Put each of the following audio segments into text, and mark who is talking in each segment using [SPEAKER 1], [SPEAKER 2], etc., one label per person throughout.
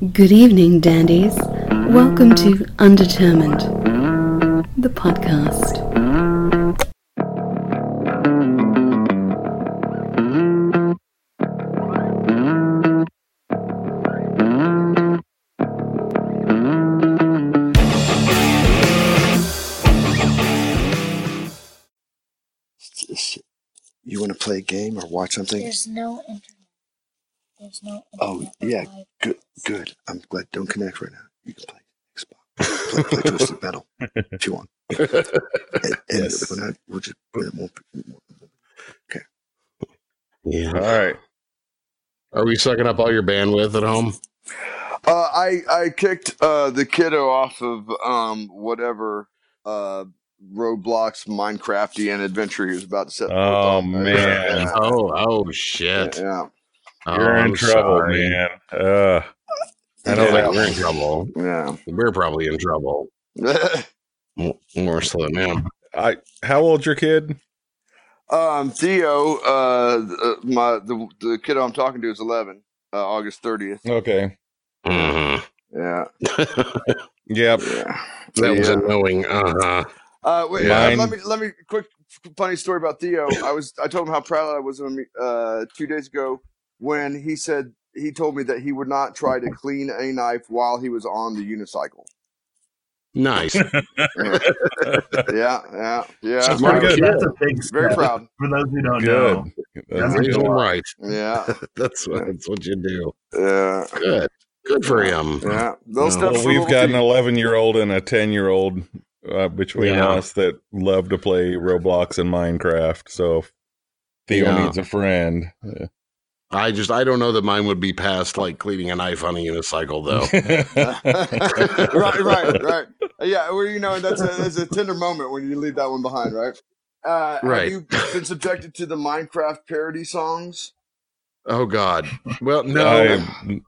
[SPEAKER 1] Good evening, dandies. Welcome to Undetermined, the podcast.
[SPEAKER 2] You want to play a game or watch something?
[SPEAKER 3] There's no internet. There's no
[SPEAKER 2] Oh,
[SPEAKER 3] internet. for
[SPEAKER 2] yeah.
[SPEAKER 3] live
[SPEAKER 2] Good. Good. I'm glad. Don't connect right now. You can play Xbox. Play, play Twisted Metal if you want. And, and
[SPEAKER 4] Yes.
[SPEAKER 2] when I, we'll just, it won't,
[SPEAKER 5] Yeah.
[SPEAKER 4] All right.
[SPEAKER 5] Are we sucking up all your bandwidth at home?
[SPEAKER 2] Uh, I I kicked uh, the kiddo off of um, whatever uh, Roblox, Minecrafty, and adventure he was about to set.
[SPEAKER 4] Oh, man.
[SPEAKER 2] yeah,
[SPEAKER 5] Oh, oh
[SPEAKER 2] yeah,
[SPEAKER 5] shit.
[SPEAKER 2] yeah,
[SPEAKER 4] You're
[SPEAKER 5] Oh,
[SPEAKER 4] in
[SPEAKER 5] I'm
[SPEAKER 4] trouble,
[SPEAKER 5] sorry.
[SPEAKER 4] man. Uh, I know
[SPEAKER 5] Yeah,
[SPEAKER 4] that
[SPEAKER 5] we're in trouble.
[SPEAKER 2] yeah.
[SPEAKER 5] We're probably in trouble. M- More so than him.
[SPEAKER 4] I. How old's your kid?
[SPEAKER 2] um, Theo, uh, uh, my the the kiddo I'm talking to is 11, uh, August 30th.
[SPEAKER 4] Okay.
[SPEAKER 5] Mhm.
[SPEAKER 2] Yeah,
[SPEAKER 4] Yep.
[SPEAKER 2] yeah.
[SPEAKER 5] That was
[SPEAKER 2] Yeah.
[SPEAKER 5] a knowing. Uh huh.
[SPEAKER 2] Uh, wait,
[SPEAKER 4] Yeah.
[SPEAKER 2] uh, let me let me quick funny story about Theo. I was I told him how proud I was of him uh, two days ago when he said he told me that he would not try to clean a knife while he was on the unicycle.
[SPEAKER 5] Nice.
[SPEAKER 2] Yeah, yeah, yeah.
[SPEAKER 5] Sounds pretty
[SPEAKER 2] good.
[SPEAKER 5] good.
[SPEAKER 6] That's a big step.
[SPEAKER 2] Very proud.
[SPEAKER 6] For those who don't
[SPEAKER 4] Good.
[SPEAKER 6] know,
[SPEAKER 4] That's
[SPEAKER 6] That's
[SPEAKER 5] Raise
[SPEAKER 4] good.
[SPEAKER 5] right.
[SPEAKER 2] Yeah,
[SPEAKER 5] That's what, that's what you do.
[SPEAKER 2] yeah,
[SPEAKER 5] Good. Good for him.
[SPEAKER 2] yeah. Those
[SPEAKER 5] No.
[SPEAKER 2] steps.
[SPEAKER 4] Well, we've
[SPEAKER 2] little
[SPEAKER 4] got an 11 year old and a 10 year old uh, between
[SPEAKER 5] Yeah.
[SPEAKER 4] us that love to play Roblox and Minecraft. So Theo
[SPEAKER 5] Yeah.
[SPEAKER 4] needs a friend. uh,
[SPEAKER 5] I just I don't know that mine would be past like cleaning a knife on a unicycle though.
[SPEAKER 2] right, right, right. Yeah, well, you know that's a, that's a tender moment when you leave that one behind, right? Uh,
[SPEAKER 5] Right.
[SPEAKER 2] Have you been subjected to the Minecraft parody songs?
[SPEAKER 5] oh God. Well, no.
[SPEAKER 4] I-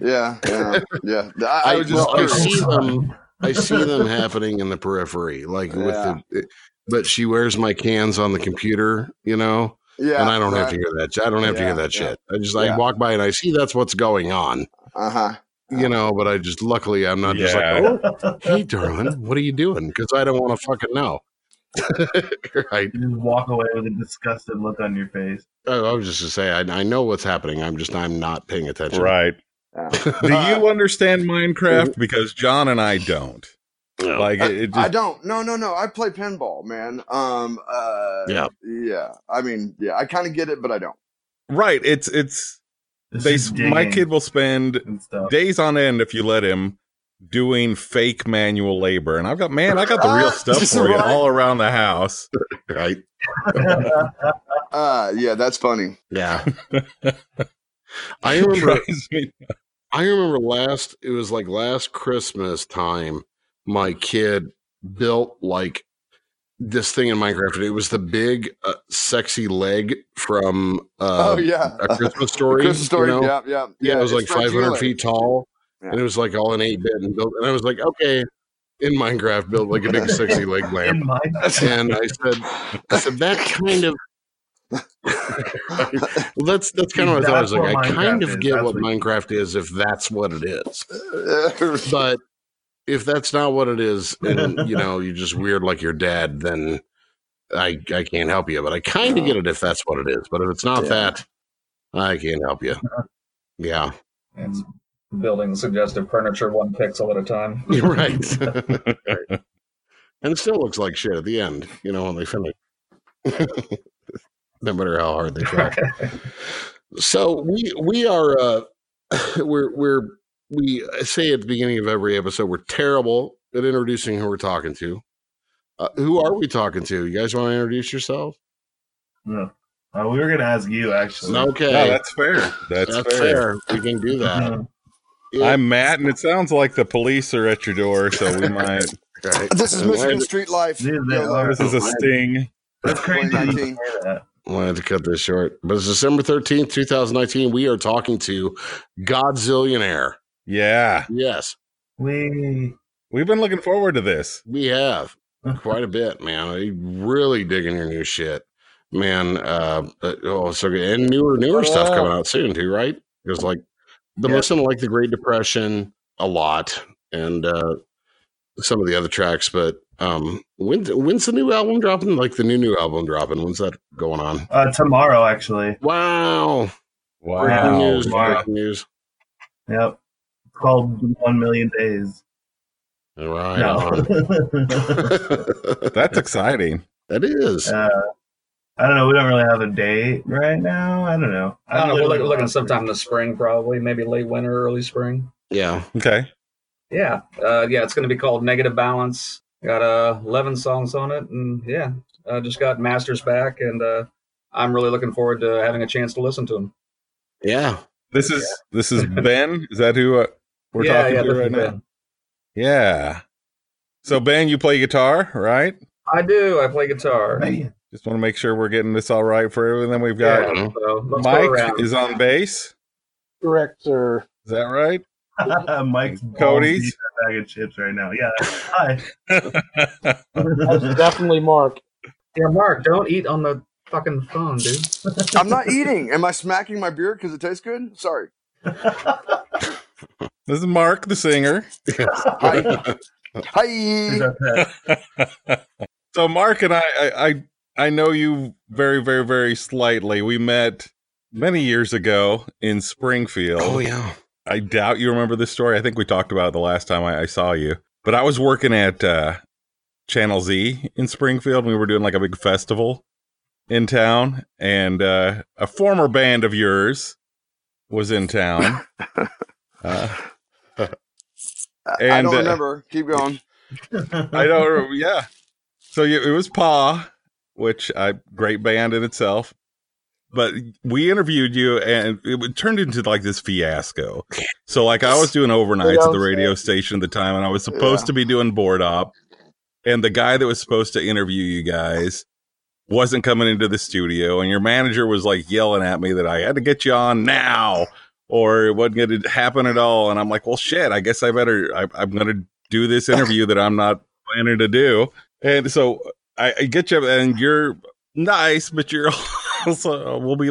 [SPEAKER 2] Yeah, yeah, yeah. I, I
[SPEAKER 5] I,
[SPEAKER 2] just
[SPEAKER 5] well, I see them. I see them happening in the periphery, like with the. But she wears my cans on the computer, you know,
[SPEAKER 2] yeah,
[SPEAKER 5] and I don't have to hear that. I don't have to hear that
[SPEAKER 2] yeah.
[SPEAKER 5] shit. I just
[SPEAKER 2] Yeah.
[SPEAKER 5] I walk by and I see that's what's going on,
[SPEAKER 2] Uh huh.
[SPEAKER 5] you know. But I just luckily I'm not just like, oh, hey, darling, what are you doing? Because I don't want to fucking know. right.
[SPEAKER 6] you just walk away with a disgusted look on your face.
[SPEAKER 5] I, I was just to say I, I know what's happening. I'm just I'm not paying attention.
[SPEAKER 4] right.
[SPEAKER 2] Yeah.
[SPEAKER 4] Do you understand Minecraft? Because John and I don't.
[SPEAKER 5] No.
[SPEAKER 4] Like
[SPEAKER 2] I,
[SPEAKER 4] it, it
[SPEAKER 2] I don't. No, no, no. I play pinball, man. Um. Uh.
[SPEAKER 5] Yeah.
[SPEAKER 2] Yeah. I mean, yeah. I kind of get it, but I don't.
[SPEAKER 4] right. It's it's
[SPEAKER 6] It's
[SPEAKER 4] they. My kid will spend days on end if you let him doing fake manual labor, and I've got man, I got the real stuff for you all around the house.
[SPEAKER 5] right.
[SPEAKER 2] Uh. Yeah. That's funny.
[SPEAKER 5] Yeah. I remember. I remember last it was like last Christmas time my kid built like this thing in Minecraft. It was the big uh, sexy leg from uh,
[SPEAKER 2] oh yeah.
[SPEAKER 5] a Christmas story.
[SPEAKER 2] Christmas story.
[SPEAKER 5] you know?
[SPEAKER 2] Yeah. Yeah.
[SPEAKER 5] Yeah, it was like 500 feet tall,
[SPEAKER 2] Yeah.
[SPEAKER 5] and it was like all in eight bit and built. And I was like, okay, in Minecraft, build like a big sexy leg lamp. And I said, I said that kind of. well, that's that's kind of what I thought. I was like,
[SPEAKER 6] what
[SPEAKER 5] I kind of
[SPEAKER 6] is.
[SPEAKER 5] get
[SPEAKER 6] That's
[SPEAKER 5] what
[SPEAKER 6] what-
[SPEAKER 5] Minecraft is if that's what it is. But if that's not what it is, and you know, you're just weird like your dad, then I I can't help you. But I kind of get it if that's what it is. But if it's not
[SPEAKER 2] Yeah.
[SPEAKER 5] that, I can't help you. Yeah,
[SPEAKER 7] It's building suggestive furniture one pixel at a time.
[SPEAKER 5] you're right. Right. And it still looks like shit at the end, you know, when they finish. no matter how hard they try. So we we are uh we're we're we say at the beginning of every episode we're terrible at introducing who we're talking to. Uh, who are we talking to? You guys want to introduce yourself?
[SPEAKER 6] no. Uh, we were gonna ask you actually.
[SPEAKER 5] Okay,
[SPEAKER 4] No, that's fair. That's,
[SPEAKER 5] that's
[SPEAKER 4] fair.
[SPEAKER 5] fair. We can do that. Yeah,
[SPEAKER 4] I'm Matt, and it sounds like the police are at your door, so we might.
[SPEAKER 5] right.
[SPEAKER 2] This is Michigan
[SPEAKER 5] wanted-
[SPEAKER 2] Street Life.
[SPEAKER 6] Dude, they
[SPEAKER 4] This is a sting.
[SPEAKER 6] That's crazy. that you
[SPEAKER 2] 2019.
[SPEAKER 6] say that.
[SPEAKER 5] Wanted to cut this short, but it's December thirteenth, two thousand nineteen. We are talking to Godzillionaire.
[SPEAKER 4] Yeah,
[SPEAKER 5] Yes,
[SPEAKER 6] We
[SPEAKER 4] we've been looking forward to this.
[SPEAKER 5] we have quite a bit, man. I really digging your new shit, man. Uh, uh, oh, so good, and newer newer stuff coming out soon too, right? Because like the
[SPEAKER 6] Yeah.
[SPEAKER 5] listening to like the Great Depression a lot and uh, some of the other tracks. But um, when, when's the new album dropping? Like the new new album dropping? When's that going on?
[SPEAKER 6] Uh, tomorrow, actually.
[SPEAKER 5] Wow!
[SPEAKER 4] Wow.
[SPEAKER 5] Breaking news!
[SPEAKER 6] Wow.
[SPEAKER 5] Breaking news!
[SPEAKER 6] Yep. It's called One Million Days.
[SPEAKER 5] Right
[SPEAKER 6] No.
[SPEAKER 4] That's exciting.
[SPEAKER 5] that is.
[SPEAKER 6] uh, I don't know. We don't really have a date right now. I don't know.
[SPEAKER 7] I don't know. We're looking, looking sometime in the spring, probably, maybe late winter, early spring.
[SPEAKER 5] Yeah.
[SPEAKER 4] Okay.
[SPEAKER 7] Yeah, uh, yeah. It's going to be called Negative Balance. Got uh, 11 songs on it, and yeah, uh, just got masters back, and uh, I'm really looking forward to having a chance to listen to them.
[SPEAKER 5] Yeah.
[SPEAKER 4] This is this is Ben. Is that who uh, we're
[SPEAKER 7] yeah,
[SPEAKER 4] talking
[SPEAKER 7] yeah,
[SPEAKER 4] to
[SPEAKER 7] this
[SPEAKER 4] right now?
[SPEAKER 7] Ben.
[SPEAKER 4] Yeah. So Ben, you play guitar, right?
[SPEAKER 7] I do. I play guitar.
[SPEAKER 6] Man.
[SPEAKER 4] Just want to make sure we're getting this all right for everyone. Then we've got
[SPEAKER 7] Yeah, so let's
[SPEAKER 4] Mike
[SPEAKER 7] around.
[SPEAKER 4] is on bass.
[SPEAKER 8] Correct, sir.
[SPEAKER 4] Is that right?
[SPEAKER 6] Mike's
[SPEAKER 4] Cody's?
[SPEAKER 6] Cody's a bag of chips right now. Yeah. Hi.
[SPEAKER 8] That's definitely Mark.
[SPEAKER 7] Yeah, Mark, don't eat on the fucking phone, dude.
[SPEAKER 2] I'm not eating. Am I smacking my beer because it tastes good? Sorry.
[SPEAKER 4] this is Mark, the singer.
[SPEAKER 2] Hi. Hi.
[SPEAKER 6] Here's our pet.
[SPEAKER 4] So Mark and I, I, I, I know you very, very, very slightly. We met many years ago in Springfield.
[SPEAKER 5] Oh yeah.
[SPEAKER 4] I doubt you remember this story. I think we talked about it the last time I, I saw you. But I was working at uh, Channel Z in Springfield. We were doing like a big festival in town, and uh, a former band of yours was in town. Uh,
[SPEAKER 2] I don't
[SPEAKER 4] uh,
[SPEAKER 2] remember. Keep going.
[SPEAKER 4] I don't. remember- Yeah. So you, it was Pa, which I great band in itself. But we interviewed you, and it turned into like this fiasco. So like I was doing overnights at the radio station at the time, and I was supposed
[SPEAKER 2] Yeah.
[SPEAKER 4] to be doing board op, and the guy that was supposed to interview you guys wasn't coming into the studio, and your manager was like yelling at me that I had to get you on now, or it wasn't going to happen at all. And I'm like, well, shit, I guess I better. I, I'm going to do this interview that I'm not planning to do. And so I, I get you, and you're nice, but you're also will be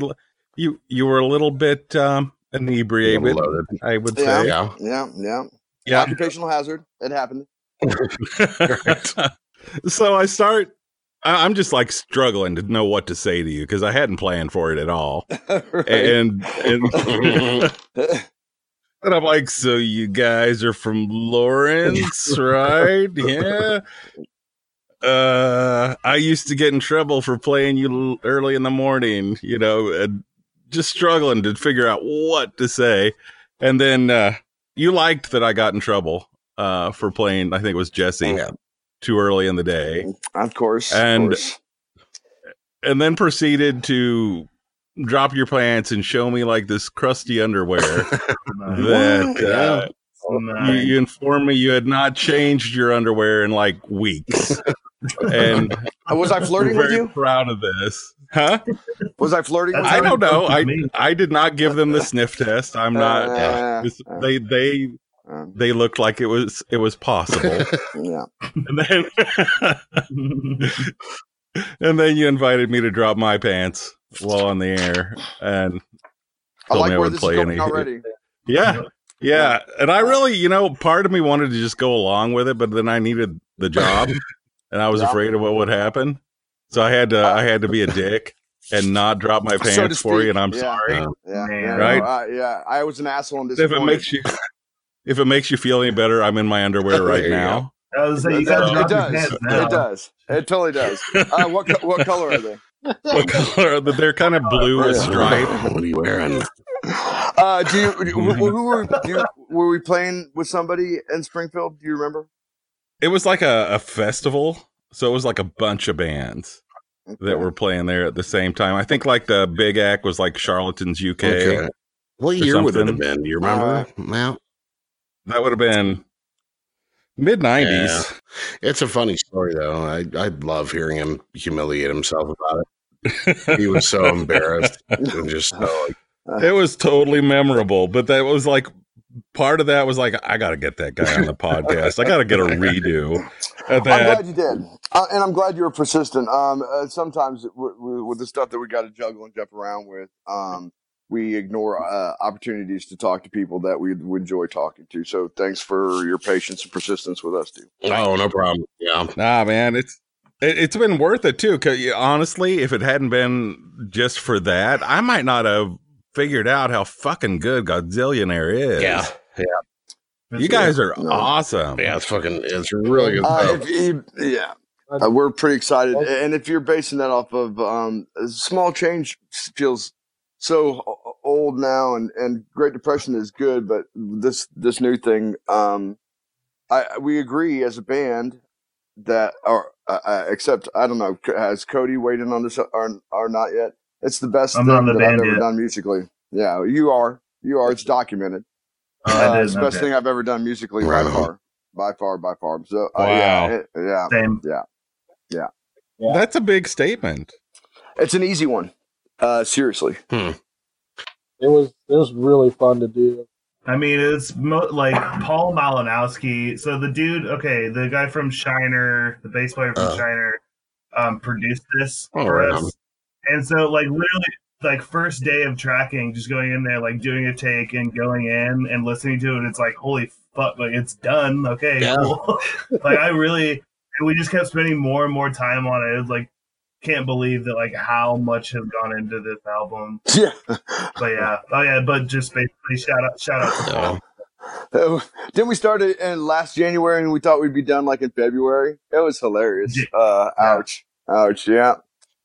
[SPEAKER 4] you. You were a little bit um, inebriated, I would
[SPEAKER 2] Yeah.
[SPEAKER 4] say.
[SPEAKER 5] Yeah.
[SPEAKER 2] Yeah, yeah.
[SPEAKER 4] Yeah.
[SPEAKER 2] Occupational hazard. It happened.
[SPEAKER 4] so I start. I- I'm just like struggling to know what to say to you because I hadn't planned for it at all,
[SPEAKER 2] Right.
[SPEAKER 4] and and. And I'm like, so you guys are from Lawrence, right? Yeah. Uh, I used to get in trouble for playing you early in the morning, you know, just struggling to figure out what to say. And then uh, you liked that I got in trouble uh, for playing, I think it was Jesse,
[SPEAKER 5] Yeah.
[SPEAKER 4] Too early in the day.
[SPEAKER 2] of course.
[SPEAKER 4] And-
[SPEAKER 2] of course.
[SPEAKER 4] And then proceeded to drop your pants and show me like this crusty underwear that uh,
[SPEAKER 6] So
[SPEAKER 4] you, you informed me you had not changed your underwear in like weeks, and
[SPEAKER 2] Uh, was I
[SPEAKER 4] I'm
[SPEAKER 2] flirting with you?
[SPEAKER 4] proud of this, huh?
[SPEAKER 2] Was I flirting with
[SPEAKER 4] I don't know. I. I did not give them the sniff test. I'm not.
[SPEAKER 2] Uh,
[SPEAKER 4] this-
[SPEAKER 2] uh,
[SPEAKER 4] they they
[SPEAKER 2] uh,
[SPEAKER 4] they looked like it was it was possible,
[SPEAKER 2] yeah.
[SPEAKER 4] and then and then you invited me to drop my pants while on the air, and
[SPEAKER 2] I like
[SPEAKER 4] me I
[SPEAKER 2] where
[SPEAKER 4] would
[SPEAKER 2] this is
[SPEAKER 4] play
[SPEAKER 2] going
[SPEAKER 4] any-
[SPEAKER 2] already.
[SPEAKER 4] yeah. Yeah, and I really, you know, part of me wanted to just go along with it, but then I needed the job, and I was
[SPEAKER 2] Yeah.
[SPEAKER 4] afraid of what would happen. So I had to, I had to be a dick and not drop my
[SPEAKER 2] So
[SPEAKER 4] pants for you, and I'm
[SPEAKER 2] yeah.
[SPEAKER 4] sorry.
[SPEAKER 5] Uh,
[SPEAKER 2] Yeah, yeah,
[SPEAKER 4] Right?
[SPEAKER 2] no, I, yeah. I was an asshole and
[SPEAKER 4] if it makes you, if it makes you feel any better, I'm in my underwear right
[SPEAKER 5] you
[SPEAKER 4] now.
[SPEAKER 6] I was saying, you
[SPEAKER 2] It does. It does. It totally does. Uh, what co- what color are they?
[SPEAKER 4] What color? are they? They're kind of blue with
[SPEAKER 2] Yeah.
[SPEAKER 4] stripe.
[SPEAKER 5] What are you wearing?
[SPEAKER 2] Uh, do you who, who were do you, were we playing with somebody in Springfield? Do you remember?
[SPEAKER 4] It was like a, a festival, so it was like a bunch of bands that were playing there at the same time. I think like the big act was like Charlatans UK.
[SPEAKER 5] Okay. What
[SPEAKER 4] Or
[SPEAKER 5] year would it have been? Do you remember? Well,
[SPEAKER 4] That would have been mid '90s.
[SPEAKER 5] Yeah. it's a funny story though. I I love hearing him humiliate himself about it. He was so embarrassed and just so like,
[SPEAKER 4] It was totally memorable, but that was like part of that was like I got to get that guy on the podcast. I got to get a redo of
[SPEAKER 2] I'm glad you did, uh, and I'm glad you were persistent. Um, uh, sometimes w- w- with the stuff that we got to juggle and jump around with, um, we ignore uh, opportunities to talk to people that we would enjoy talking to. So thanks for your patience and persistence with us too.
[SPEAKER 5] Oh, no problem. Yeah.
[SPEAKER 4] Nah, man, it's it, it's been worth it too. Cause honestly, if it hadn't been just for that, I might not have figured out how fucking good Godzillionaire is.
[SPEAKER 5] Yeah. Yeah.
[SPEAKER 4] You guys are
[SPEAKER 2] No.
[SPEAKER 4] awesome.
[SPEAKER 5] Yeah, it's fucking, it's really good
[SPEAKER 2] Uh,
[SPEAKER 5] stuff.
[SPEAKER 2] if you, yeah, uh, we're pretty excited. And if you're basing that off of um, small change, feels so o- old now, and, and Great Depression is good, but this this new thing, um, I we agree as a band that, or uh, uh, except I don't know, has Cody weighed in on this or or not yet? It's the best
[SPEAKER 6] I'm
[SPEAKER 2] thing
[SPEAKER 6] not the
[SPEAKER 2] that I've
[SPEAKER 6] band
[SPEAKER 2] ever
[SPEAKER 6] yet.
[SPEAKER 2] done musically. Yeah, you are. You are. It's documented.
[SPEAKER 6] Oh,
[SPEAKER 2] Uh, it's the best
[SPEAKER 6] Okay.
[SPEAKER 2] thing I've ever done musically
[SPEAKER 5] Right
[SPEAKER 2] by far, by far, by far. So uh,
[SPEAKER 4] Wow.
[SPEAKER 2] yeah, it- yeah.
[SPEAKER 6] Same.
[SPEAKER 4] That's a big statement.
[SPEAKER 2] It's an easy one. Uh, seriously.
[SPEAKER 8] It was it was really fun to do.
[SPEAKER 6] I mean, it's mo- like Paul Malinowski. So the dude, okay, the guy from Shiner, the bass player from
[SPEAKER 5] Uh.
[SPEAKER 6] Shiner, um, produced this
[SPEAKER 5] Oh,
[SPEAKER 6] for
[SPEAKER 5] right
[SPEAKER 6] us.
[SPEAKER 5] on.
[SPEAKER 6] And so, like, literally, like first day of tracking, just going in there, like doing a take and going in and listening to it. It's like, holy fuck, like it's done. Okay,
[SPEAKER 5] Yeah.
[SPEAKER 6] cool. like I really, and we just kept spending more and more time on it. It was like, can't believe that like how much has gone into this album.
[SPEAKER 2] Yeah.
[SPEAKER 6] But yeah, oh yeah, but just basically shout out, shout out to Paul.
[SPEAKER 5] Yeah.
[SPEAKER 2] Uh, Didn't we start it in last January and we thought we'd be done like in February? It was hilarious.
[SPEAKER 6] Yeah.
[SPEAKER 2] Uh,
[SPEAKER 6] Yeah.
[SPEAKER 2] ouch. Ouch. Yeah.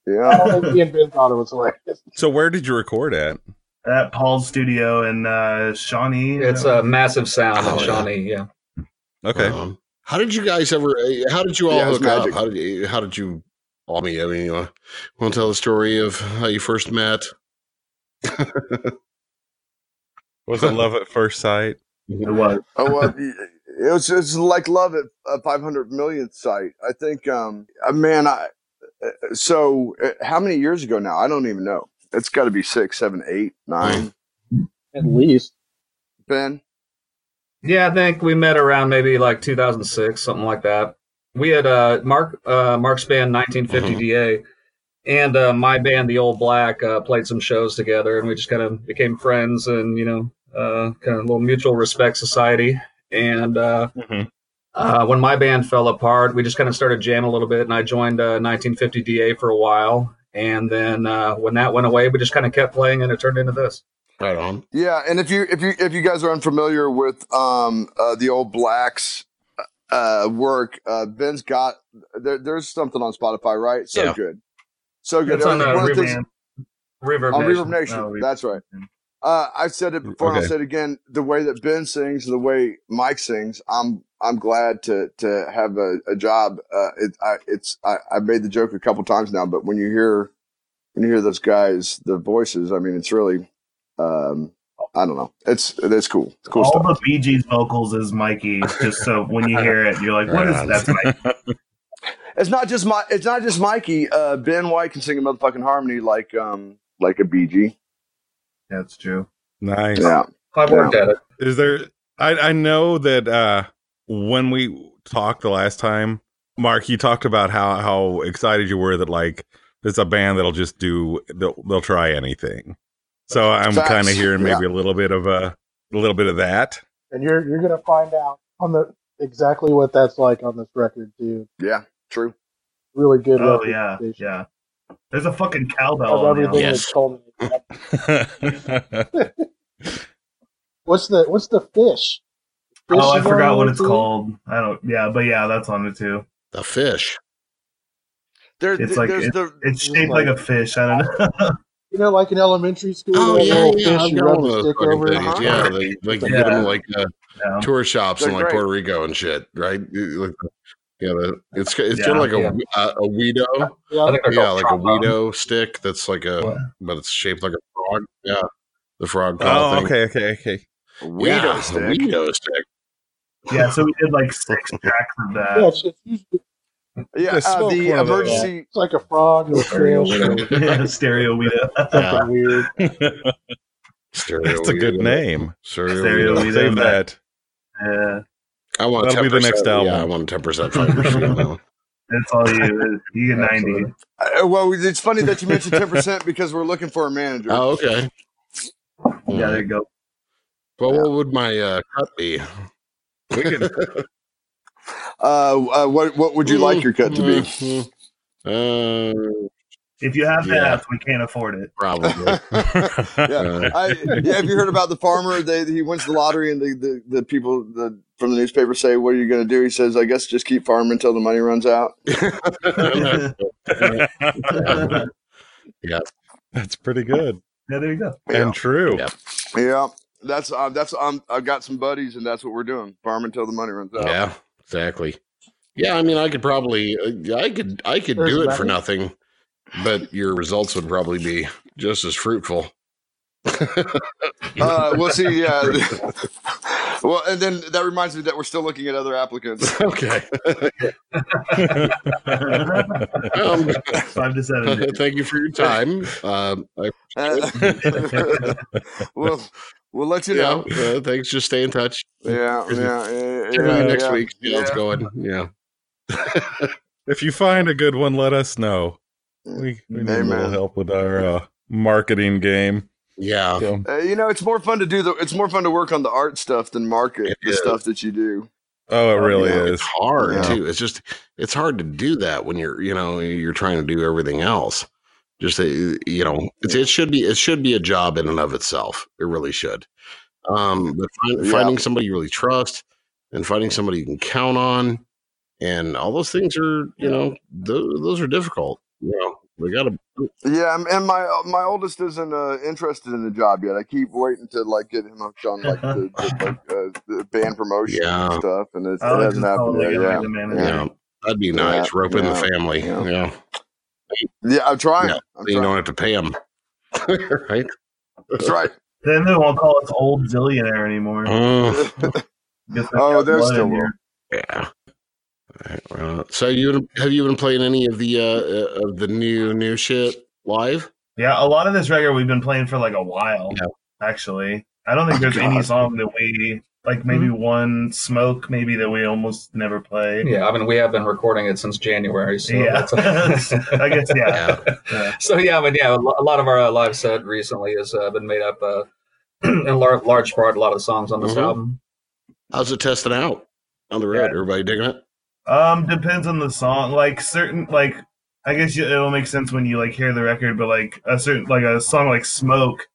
[SPEAKER 2] Yeah.
[SPEAKER 8] don't me and Ben thought it was hilarious.
[SPEAKER 4] So where did you record at?
[SPEAKER 6] at Paul's studio in uh, Shawnee.
[SPEAKER 7] It's a massive sound
[SPEAKER 5] Oh,
[SPEAKER 7] in. Shawnee. Yeah.
[SPEAKER 4] Okay.
[SPEAKER 5] Um, how did you guys ever? uh, How did you all
[SPEAKER 2] Yeah, it was
[SPEAKER 5] hook up? How did you? How did you? I mean, I mean, you want to tell the story of how you first met?
[SPEAKER 4] Was it love at first sight?
[SPEAKER 6] it was.
[SPEAKER 2] Oh, well, it was just like love at a 500 million site. I think, um, uh, man, I, uh, so uh, how many years ago now? I don't even know. It's got to be six, seven, eight, nine.
[SPEAKER 8] At least.
[SPEAKER 2] Ben?
[SPEAKER 7] Yeah, I think we met around maybe like 2006, something like that. We had uh, Mark uh, Mark's band 1950
[SPEAKER 5] Mhm.
[SPEAKER 7] DA and uh, my band The Old Black uh, played some shows together, and we just kind of became friends, and you know, uh, kind of a little mutual respect society. And uh,
[SPEAKER 4] Mhm.
[SPEAKER 7] uh, when my band fell apart, we just kind of started jamming a little bit, and I joined uh, 1950 DA for a while. And then uh, when that went away, we just kind of kept playing, and it turned into this.
[SPEAKER 5] Right on.
[SPEAKER 2] Yeah, and if you if you if you guys are unfamiliar with um uh, the old blacks uh work, uh Ben's got there, there's something on Spotify, right? So
[SPEAKER 5] Yeah.
[SPEAKER 2] good. So good.
[SPEAKER 6] It's on
[SPEAKER 2] Uh, one of the things-
[SPEAKER 6] Reverb, Reverb
[SPEAKER 2] on
[SPEAKER 6] Nation.
[SPEAKER 2] Reverb Nation.
[SPEAKER 6] Oh, Reverb
[SPEAKER 2] That's right. Uh, I've said it before, and
[SPEAKER 4] Okay.
[SPEAKER 2] I'll say it again. The way that Ben sings, the way Mike sings, I'm I'm glad to to have a, a job. Uh, it, I, it's I, I've made the joke a couple times now, but when you hear when you hear those guys, the voices, I mean, it's really, um, I don't know, it's it's cool, it's cool
[SPEAKER 6] All
[SPEAKER 2] stuff.
[SPEAKER 6] the Bee Gees vocals is Mikey, just so when you hear it, you're like, what is
[SPEAKER 5] Right
[SPEAKER 6] is
[SPEAKER 5] on.
[SPEAKER 6] that's Mikey?"
[SPEAKER 2] It's not just my, it's not just Mikey. Uh, ben White can sing a motherfucking harmony like um like a BG.
[SPEAKER 6] That's true.
[SPEAKER 4] Nice.
[SPEAKER 2] Yeah,
[SPEAKER 7] I worked at it.
[SPEAKER 4] Is there? I I know that uh, when we talked the last time, Mark, you talked about how how excited you were that like there's a band that'll just do they'll they'll try anything. So I'm kind of hearing
[SPEAKER 2] Yeah.
[SPEAKER 4] maybe a little bit of a a little bit of that.
[SPEAKER 8] And you're you're gonna find out on the exactly what that's like on this record too.
[SPEAKER 2] yeah, true.
[SPEAKER 8] Really good
[SPEAKER 6] Oh yeah, yeah. There's a fucking cowbell.
[SPEAKER 8] of everything
[SPEAKER 6] album.
[SPEAKER 5] Yes.
[SPEAKER 8] that's told me. What's the what's the fish? Fish
[SPEAKER 6] Oh, I forgot what it's
[SPEAKER 8] too?
[SPEAKER 6] called. I don't. Yeah, but yeah, that's on it too.
[SPEAKER 5] The fish.
[SPEAKER 2] There,
[SPEAKER 6] It's like-
[SPEAKER 2] there's the
[SPEAKER 6] It's shaped like a fish. I don't know.
[SPEAKER 8] You know, like in elementary school,
[SPEAKER 5] Oh yeah, yeah.
[SPEAKER 8] fish you
[SPEAKER 5] got
[SPEAKER 8] rub the
[SPEAKER 5] those
[SPEAKER 8] stick over.
[SPEAKER 5] things.
[SPEAKER 2] Uh-huh.
[SPEAKER 5] Yeah, they like you
[SPEAKER 6] Yeah.
[SPEAKER 5] get them like uh,
[SPEAKER 6] Yeah.
[SPEAKER 5] tourist shops in
[SPEAKER 2] They're
[SPEAKER 5] like
[SPEAKER 2] great.
[SPEAKER 5] Puerto Rico and shit, right? You- like, Yeah, the, it's it's
[SPEAKER 6] Yeah,
[SPEAKER 5] kind of like a
[SPEAKER 7] yeah.
[SPEAKER 5] we- uh, a Weedo.
[SPEAKER 8] Yeah,
[SPEAKER 5] Yeah, like a
[SPEAKER 7] trombone.
[SPEAKER 5] Weedo stick that's like a,
[SPEAKER 6] What?
[SPEAKER 5] but it's shaped like a frog. Yeah, the frog call
[SPEAKER 4] oh,
[SPEAKER 5] thing.
[SPEAKER 4] okay, okay, okay.
[SPEAKER 2] Weedo
[SPEAKER 5] yeah,
[SPEAKER 2] stick.
[SPEAKER 5] a Weedo stick.
[SPEAKER 6] Yeah, so we did like six packs of
[SPEAKER 8] yeah
[SPEAKER 6] that.
[SPEAKER 8] it's, it's, usually,
[SPEAKER 2] Yeah,
[SPEAKER 4] Just
[SPEAKER 2] uh, the
[SPEAKER 4] one of
[SPEAKER 2] emergency.
[SPEAKER 8] it's like a frog or a
[SPEAKER 5] Stereo
[SPEAKER 8] fish.
[SPEAKER 6] Yeah, stereo Weedo.
[SPEAKER 5] Yeah.
[SPEAKER 8] something weird.
[SPEAKER 5] Stereo
[SPEAKER 4] That's a good
[SPEAKER 5] Weedo.
[SPEAKER 4] name.
[SPEAKER 5] Stereo,
[SPEAKER 6] Stereo
[SPEAKER 5] Weedo.
[SPEAKER 6] Weedo.
[SPEAKER 4] Save that.
[SPEAKER 6] Yeah,
[SPEAKER 5] I want
[SPEAKER 4] That'll be the next album.
[SPEAKER 5] Yeah, I want ten percent fiber sheet now.
[SPEAKER 6] that's all you. You get ninety.
[SPEAKER 2] Uh, well, it's funny that you mentioned ten percent because we're looking for a manager.
[SPEAKER 5] Oh, okay.
[SPEAKER 6] Yeah, there you go.
[SPEAKER 5] But what would my uh, cut be?
[SPEAKER 4] We can
[SPEAKER 2] Uh, uh, what what would you like your cut to be?
[SPEAKER 5] Mhm. Uh,
[SPEAKER 6] If you have
[SPEAKER 5] Yeah.
[SPEAKER 6] that, we can't afford it.
[SPEAKER 5] probably.
[SPEAKER 2] Yeah, I, yeah. Have you heard about the farmer? They, he wins the lottery, and the, the, the people the, from the newspaper say, "What are you going to do?" He says, "I guess just keep farming until the money runs out."
[SPEAKER 5] yeah.
[SPEAKER 4] That's pretty good
[SPEAKER 6] Yeah, there you go.
[SPEAKER 2] Yeah.
[SPEAKER 4] and true.
[SPEAKER 5] Yep.
[SPEAKER 2] Yeah, that's uh, that's um, I've got some buddies, and that's what we're doing: farm until the money runs out.
[SPEAKER 5] Yeah, exactly. Yeah, I mean, I could probably, uh, I could, I could
[SPEAKER 8] There's
[SPEAKER 5] do it for nothing, but your results would probably be just as fruitful.
[SPEAKER 2] Uh, we'll see. Yeah. well, and then that reminds me that we're still looking at other applicants.
[SPEAKER 5] okay. Um,
[SPEAKER 6] Five to seven.
[SPEAKER 5] thank you for your time. Um, I,
[SPEAKER 2] we'll we'll let you
[SPEAKER 5] yeah,
[SPEAKER 2] know.
[SPEAKER 5] uh, thanks. Just stay in touch.
[SPEAKER 2] Yeah, yeah, yeah, yeah,
[SPEAKER 5] next
[SPEAKER 2] yeah.
[SPEAKER 5] week. See how it's
[SPEAKER 2] Yeah.
[SPEAKER 5] going. Yeah.
[SPEAKER 4] If you find a good one, let us know. We, we need a little help with our uh, marketing game.
[SPEAKER 5] Yeah.
[SPEAKER 4] So,
[SPEAKER 2] Uh, you know, it's more fun to do the. It's more fun to work on the art stuff than market
[SPEAKER 5] It
[SPEAKER 2] the
[SPEAKER 5] is.
[SPEAKER 2] stuff that you do.
[SPEAKER 4] oh, it really
[SPEAKER 2] yeah.
[SPEAKER 4] is.
[SPEAKER 5] It's hard
[SPEAKER 2] Yeah.
[SPEAKER 5] too. It's just it's hard to do that when you're you know you're trying to do everything else. Just uh, you know, it's, it should be it should be a job in and of itself. It really should. Um, but find,
[SPEAKER 2] Yeah.
[SPEAKER 5] finding somebody you really trust and finding somebody you can count on, and all those things are you know those, those are difficult. You know, we got to
[SPEAKER 2] Yeah, and- and my my oldest isn't uh, interested in the job yet. I keep waiting to like get him hooked on like the, the, like, uh, the band promotion
[SPEAKER 5] Yeah.
[SPEAKER 2] and stuff, and it's, it
[SPEAKER 6] Alex
[SPEAKER 2] hasn't happened
[SPEAKER 6] totally
[SPEAKER 2] yet.
[SPEAKER 6] gonna
[SPEAKER 2] Yeah.
[SPEAKER 6] be the manager.
[SPEAKER 5] you know that'd be nice.
[SPEAKER 2] Yeah,
[SPEAKER 5] Rope in the
[SPEAKER 2] yeah,
[SPEAKER 5] family.
[SPEAKER 2] yeah.
[SPEAKER 5] Yeah,
[SPEAKER 2] yeah, I'm trying.
[SPEAKER 5] Yeah,
[SPEAKER 2] I'm
[SPEAKER 5] you
[SPEAKER 2] trying.
[SPEAKER 5] don't have to pay them. right.
[SPEAKER 2] That's right.
[SPEAKER 6] Then they won't call us old zillionaire anymore.
[SPEAKER 5] Uh,
[SPEAKER 6] Guess they
[SPEAKER 2] oh,
[SPEAKER 6] got
[SPEAKER 2] there's still
[SPEAKER 6] here.
[SPEAKER 5] Yeah. Alright, well, so you have you been playing any of the uh, uh of the new new shit live?
[SPEAKER 6] Yeah, a lot of this record we've been playing for like a while.
[SPEAKER 5] Yeah.
[SPEAKER 6] Actually, I don't think
[SPEAKER 2] Oh,
[SPEAKER 6] there's any song that we like. Maybe one smoke, maybe that we almost never play.
[SPEAKER 7] Yeah, I mean, we have been recording it since January. So
[SPEAKER 6] Yeah.
[SPEAKER 7] that's
[SPEAKER 6] I guess yeah.
[SPEAKER 5] Yeah.
[SPEAKER 6] Yeah.
[SPEAKER 7] so yeah, I mean, yeah, a lot of our uh, live set recently has uh, been made up uh, in lar- large part. A lot of the songs on this
[SPEAKER 5] Mhm.
[SPEAKER 7] album.
[SPEAKER 5] How's it testing out on the road?
[SPEAKER 6] Yeah.
[SPEAKER 5] Everybody digging it?
[SPEAKER 6] Um, depends on the song. Like certain, like I guess you, it'll make sense when you like hear the record, but like a certain, like a song like "Smoke."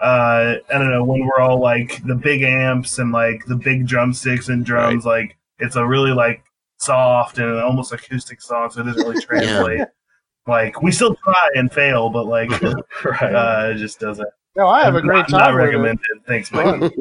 [SPEAKER 6] Uh, I don't know when we're all like the big amps and like the big drumsticks and drums. Like it's a really like soft and almost acoustic song, so it doesn't really translate. Like we still try and fail, but like
[SPEAKER 7] Right.
[SPEAKER 6] uh, it just doesn't.
[SPEAKER 8] No, I have a great
[SPEAKER 6] Not,
[SPEAKER 8] time.
[SPEAKER 6] not
[SPEAKER 8] with it.
[SPEAKER 6] recommended. Thanks, Mike.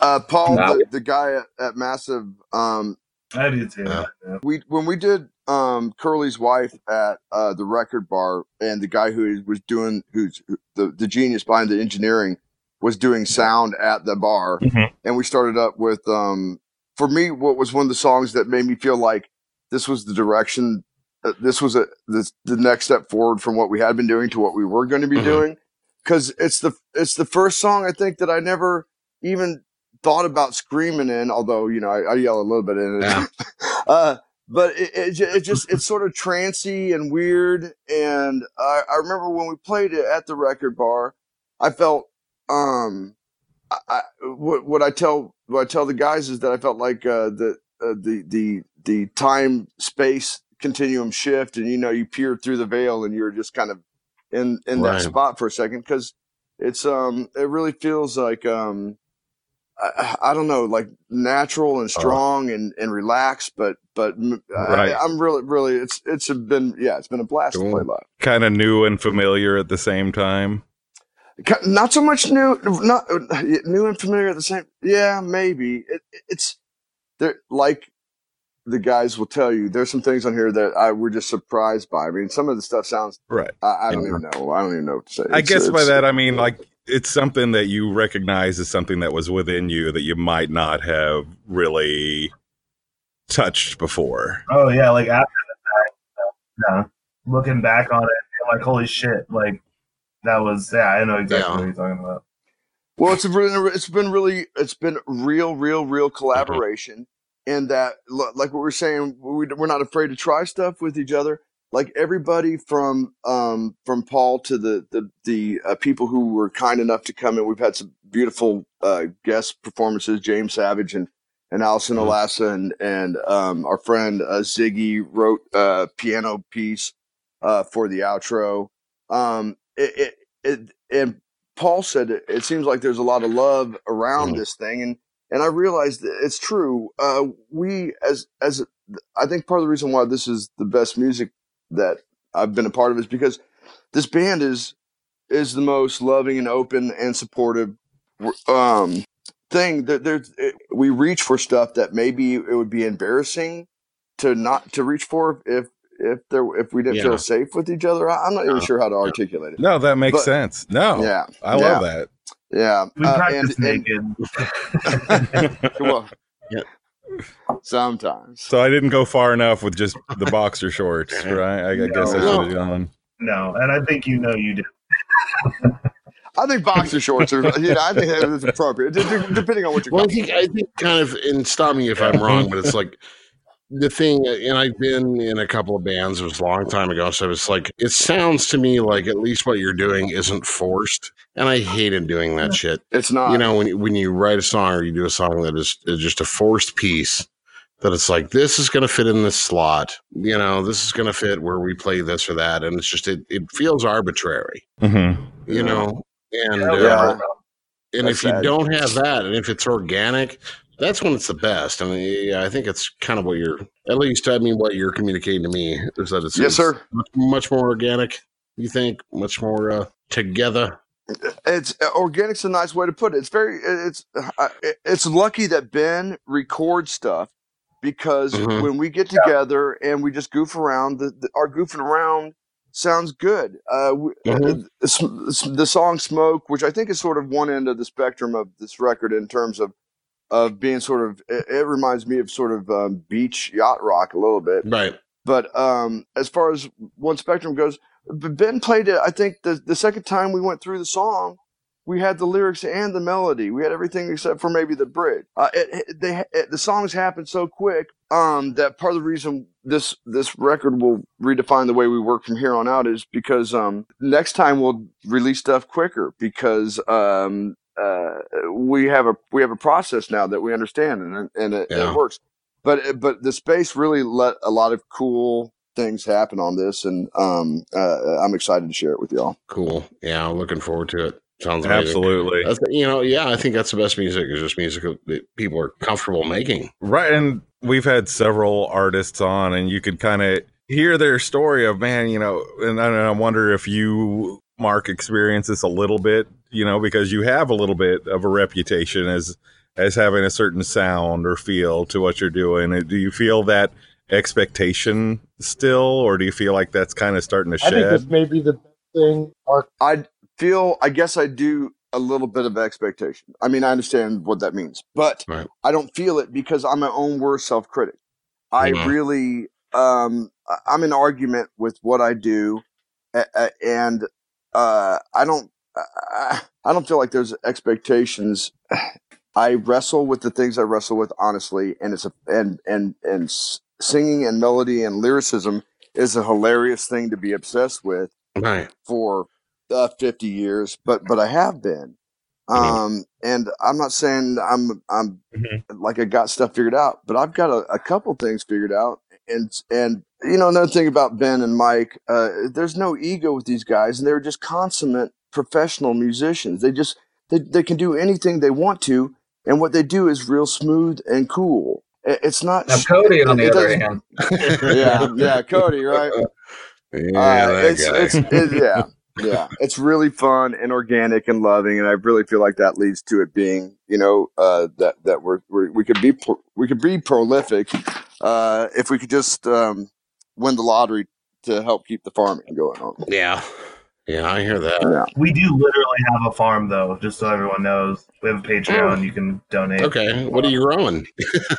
[SPEAKER 2] Uh, Paul,
[SPEAKER 7] No.
[SPEAKER 2] the, the guy at, at Massive, um,
[SPEAKER 6] I do too.
[SPEAKER 5] Yeah.
[SPEAKER 6] Yeah.
[SPEAKER 2] we when we did um Curly's wife at uh the record bar and the guy who was doing who's the the genius behind the engineering was doing sound at the bar
[SPEAKER 6] Mhm.
[SPEAKER 2] and we started up with um for me what was one of the songs that made me feel like this was the direction uh, this was a this the next step forward from what we had been doing to what we were going to be
[SPEAKER 5] Mhm.
[SPEAKER 2] doing cuz it's the it's the first song I think that I never even thought about screaming in although you know I, I yell a little bit in it
[SPEAKER 5] Yeah.
[SPEAKER 2] uh, but it, it, it just it's sort of trancy and weird. And I, I remember when we played it at the record bar, I felt um, I, I, what, what I tell what I tell the guys is that I felt like uh, the uh, the the the time space continuum shift, and you know you peer through the veil, and you're just kind of in in
[SPEAKER 5] Right.
[SPEAKER 2] that spot for a second because it's um it really feels like um I, I don't know like natural and uh-huh. strong and and relaxed but but
[SPEAKER 4] Right.
[SPEAKER 2] I, I'm really really it's it's been yeah it's been a blast to play live
[SPEAKER 4] Kind of new and familiar at the same time.
[SPEAKER 2] Not so much new not new and familiar at the same yeah maybe it, it's there like the guys will tell you there's some things on here that I were just surprised by I mean some of the stuff sounds
[SPEAKER 4] Right.
[SPEAKER 2] I, I don't
[SPEAKER 5] Yeah.
[SPEAKER 2] even know I don't even know what to say
[SPEAKER 4] I
[SPEAKER 2] It's-
[SPEAKER 4] guess by that I mean like it's something that you recognize as something that was within you that you might not have really touched before.
[SPEAKER 6] Oh yeah, like after the fact. Uh, yeah. Looking back on it, I'm like holy shit, like that was yeah, I know exactly
[SPEAKER 5] Yeah.
[SPEAKER 6] what you're talking about.
[SPEAKER 2] Well, it's a really, it's been really, it's been real, real, real mm-hmm. collaboration. And that, like what we we're saying, we, we're not afraid to try stuff with each other. Like everybody from um from Paul to the the the uh, people who were kind enough to come in. We've had some beautiful uh, guest performances. James Savage and and Allison
[SPEAKER 5] Mhm.
[SPEAKER 2] Olassa and and um, our friend uh, Ziggy wrote a piano piece uh, for the outro. Um, it, it, it and Paul said it, it seems like there's a lot of love around
[SPEAKER 5] Mhm.
[SPEAKER 2] this thing, and and I realized that it's true. Uh, we as as I think part of the reason why this is the best music that I've been a part of is because this band is is the most loving and open and supportive um thing that there's it, we reach for stuff that maybe it would be embarrassing to not to reach for if if there if we didn't
[SPEAKER 5] Yeah.
[SPEAKER 2] feel safe with each other I- i'm not even
[SPEAKER 5] Uh,
[SPEAKER 2] sure how to articulate it
[SPEAKER 4] No, that makes
[SPEAKER 2] But-
[SPEAKER 4] sense. No,
[SPEAKER 2] yeah
[SPEAKER 4] I love that.
[SPEAKER 2] yeah
[SPEAKER 6] We
[SPEAKER 2] Uh,
[SPEAKER 6] practice
[SPEAKER 2] and, and
[SPEAKER 6] naked.
[SPEAKER 2] well
[SPEAKER 5] Yeah.
[SPEAKER 2] Sometimes
[SPEAKER 4] So I didn't go far enough with just the boxer shorts, right? I, I guess I should have gone.
[SPEAKER 6] No, and I think you know you did.
[SPEAKER 2] i think boxer shorts are you know i think that is appropriate d- d- depending on what you're
[SPEAKER 5] Well, I think I think kind of, and stop me if I'm wrong, but it's like the thing, and I've been in a couple of bands. It was a long time ago, so it's like it sounds to me like at least what you're doing isn't forced, and I hated doing that shit.
[SPEAKER 2] it's not
[SPEAKER 5] you know, when you- when you write a song or you do a song that is, is just a forced piece, that it's like this is going to fit in this slot. You know, this is going to fit where we play this or that, and it's just it it feels arbitrary.
[SPEAKER 4] Mm-hmm.
[SPEAKER 5] You know, and
[SPEAKER 6] Yeah.
[SPEAKER 5] uh,
[SPEAKER 2] Yeah.
[SPEAKER 5] and
[SPEAKER 2] That's
[SPEAKER 5] if you
[SPEAKER 2] sad.
[SPEAKER 5] don't have that, and if it's organic, that's when it's the best. I mean, yeah, I think it's kind of what you're, at least, I mean, what you're communicating to me is that it's,
[SPEAKER 2] yes sir
[SPEAKER 5] much, much more organic. You think much more uh, together?
[SPEAKER 2] it's uh, organic's a nice way to put it. It's very it's uh, it's lucky that Ben records stuff because
[SPEAKER 5] Mhm.
[SPEAKER 2] when we get together and we just goof around, the, the our goofing around sounds good. Uh, we, uh, s- s- the song "Smoke," which I think is sort of one end of the spectrum of this record in terms of of being sort of it, it reminds me of sort of um, beach yacht rock a little bit.
[SPEAKER 5] Right.
[SPEAKER 2] But um, as far as one spectrum goes, Ben played it. I think the the second time we went through the song, we had the lyrics and the melody. We had everything except for maybe the bridge. Uh, it, it, they, it, the songs happened so quick um, that part of the reason this this record will redefine the way we work from here on out is because um, next time we'll release stuff quicker because um, uh, we have a we have a process now that we understand and and it,
[SPEAKER 5] Yeah.
[SPEAKER 2] it works. But but the space really let a lot of cool things happen on this, and um, uh, I'm excited to share it with y'all.
[SPEAKER 5] Cool. Yeah, I'm looking forward to it. Sounds amazing.
[SPEAKER 4] Absolutely.
[SPEAKER 5] That's, you know, yeah, I think that's the best music. Is just music that people are comfortable making.
[SPEAKER 4] Right. And we've had several artists on, and you could kind of hear their story of, man, you know, and I, and I wonder if you, Mark, experience this a little bit, you know, because you have a little bit of a reputation as as having a certain sound or feel to what you're doing. Do you feel that expectation still, or do you feel like that's kind of starting to shed?
[SPEAKER 8] I think this may be the best thing. Our
[SPEAKER 2] I feel, I guess I do a little bit of expectation. I mean, I understand what that means, but
[SPEAKER 5] Right.
[SPEAKER 2] I don't feel it because I'm my own worst self critic. I really, um, I- I'm in argument with what I do, a- a- and uh, I don't, I, I don't feel like there's expectations. I wrestle with the things I wrestle with honestly, and it's a and and and singing and melody and lyricism is a hilarious thing to be obsessed with
[SPEAKER 5] Right.
[SPEAKER 2] for uh, 50 years, but but I have been. Um, and I'm not saying I'm I'm
[SPEAKER 4] Mhm.
[SPEAKER 2] like I got stuff figured out, but I've got a, a couple things figured out. And and you know another thing about Ben and Mike, uh, there's no ego with these guys, and they're just consummate professional musicians. They just they they can do anything they want to, and what they do is real smooth and cool. It's not.
[SPEAKER 7] Now, Cody, on the other hand,
[SPEAKER 2] yeah, yeah, Cody, right?
[SPEAKER 5] Yeah,
[SPEAKER 2] Uh,
[SPEAKER 5] that
[SPEAKER 2] it's, it's it, yeah yeah it's really fun and organic and loving and i really feel like that leads to it being you know uh that that we're, we're we could be pro- we could be prolific uh if we could just um win the lottery to help keep the farming going on
[SPEAKER 5] yeah. Yeah, I hear that.
[SPEAKER 2] yeah
[SPEAKER 6] We do literally have a farm, though, just so everyone knows. We have a Patreon. You can donate.
[SPEAKER 5] Okay, what are you growing?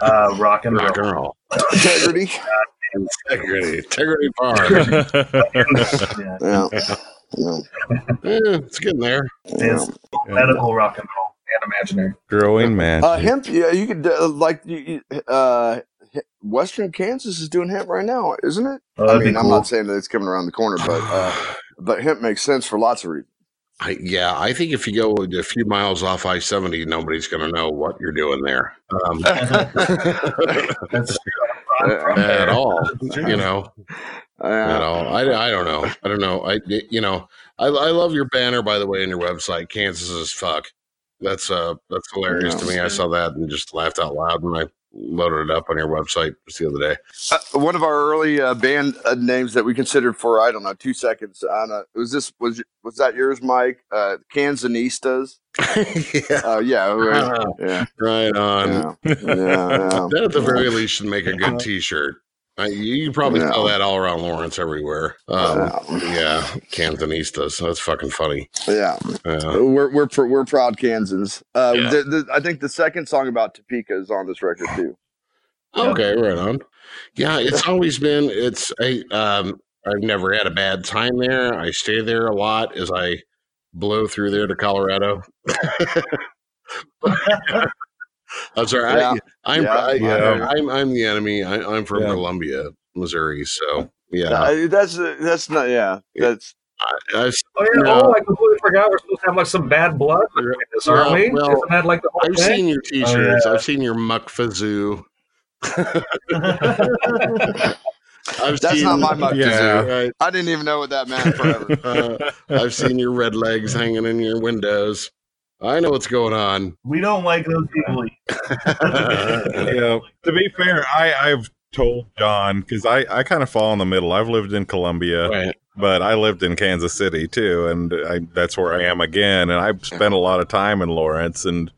[SPEAKER 6] Uh, rock and roll.
[SPEAKER 5] Rock and roll.
[SPEAKER 2] integrity
[SPEAKER 5] Integrity. Integrity Farm.
[SPEAKER 6] Yeah.
[SPEAKER 2] yeah yeah,
[SPEAKER 5] yeah, it's getting there.
[SPEAKER 2] yeah.
[SPEAKER 6] It's medical rock and roll.
[SPEAKER 7] and imaginary.
[SPEAKER 4] Growing man.
[SPEAKER 2] Uh, hemp, yeah, you could uh, like you, you- uh, Western Kansas is doing hemp right now, isn't it?
[SPEAKER 6] Oh,
[SPEAKER 2] I
[SPEAKER 6] that'd be
[SPEAKER 2] mean, I'm not saying that it's coming around the corner, but uh, but hemp makes sense for lots of reasons.
[SPEAKER 5] I, yeah, I think if you go a few miles off I seventy, nobody's going to know what you're doing there um,
[SPEAKER 6] That's
[SPEAKER 5] at all.
[SPEAKER 6] That's true.
[SPEAKER 5] You know,
[SPEAKER 2] Yeah.
[SPEAKER 5] at all. I, I don't know. I don't know. I you know I I love your banner by the way on your website. Kansas is fuck. That's uh that's hilarious to me. I saw that and just laughed out loud when I loaded it up on your website just the other day.
[SPEAKER 2] Uh, one of our early uh, band uh, names that we considered for I don't know two seconds. I don't was this was was that yours, Mike? Uh, Canzanistas.
[SPEAKER 5] yeah,
[SPEAKER 2] Uh, yeah, right,
[SPEAKER 5] Ah,
[SPEAKER 2] yeah,
[SPEAKER 5] right on.
[SPEAKER 2] yeah, yeah, yeah.
[SPEAKER 5] That at the very least should make a good T-shirt. Uh, you, you probably
[SPEAKER 2] Yeah.
[SPEAKER 5] sell that all around Lawrence everywhere. Um,
[SPEAKER 2] Yeah.
[SPEAKER 5] yeah, Cantonistas. That's fucking funny.
[SPEAKER 2] Yeah,
[SPEAKER 5] Yeah.
[SPEAKER 2] we're we're pr- we're proud Kansans. Uh,
[SPEAKER 5] Yeah.
[SPEAKER 2] the, the, I think the second song about Topeka is on this record too.
[SPEAKER 5] Okay, right on. Yeah, it's always been. It's I. Um, I've never had a bad time there. I stay there a lot as I blow through there to Colorado. I'm sorry.
[SPEAKER 2] Yeah.
[SPEAKER 5] I, I'm,
[SPEAKER 2] Yeah.
[SPEAKER 5] I,
[SPEAKER 4] Yeah.
[SPEAKER 5] I'm I'm the enemy. I, I'm from
[SPEAKER 4] Yeah.
[SPEAKER 5] Columbia, Missouri. So yeah,
[SPEAKER 2] Uh, that's that's not yeah. That's
[SPEAKER 5] I, I've,
[SPEAKER 7] Oh yeah.
[SPEAKER 5] No.
[SPEAKER 7] Oh, I completely forgot. We're supposed to have like some bad blood in this,
[SPEAKER 5] Well,
[SPEAKER 7] aren't we?
[SPEAKER 5] well,
[SPEAKER 7] Isn't that like the whole
[SPEAKER 5] I've
[SPEAKER 7] thing?
[SPEAKER 5] seen your T-shirts.
[SPEAKER 6] yeah.
[SPEAKER 5] I've seen your Muck Fizzou. I've
[SPEAKER 2] that's
[SPEAKER 5] seen,
[SPEAKER 2] not my muck
[SPEAKER 4] Yeah.
[SPEAKER 5] Right.
[SPEAKER 2] I didn't even know what that meant forever.
[SPEAKER 5] Uh, I've seen your red legs hanging in your windows. I know what's going on.
[SPEAKER 6] we don't like those people.
[SPEAKER 4] yeah. To be fair, I, I've told John because I, I kind of fall in the middle. I've lived in Columbia,
[SPEAKER 5] Right.
[SPEAKER 4] but I lived in Kansas City too, and I, that's where I am again. And I've spent a lot of time in Lawrence, and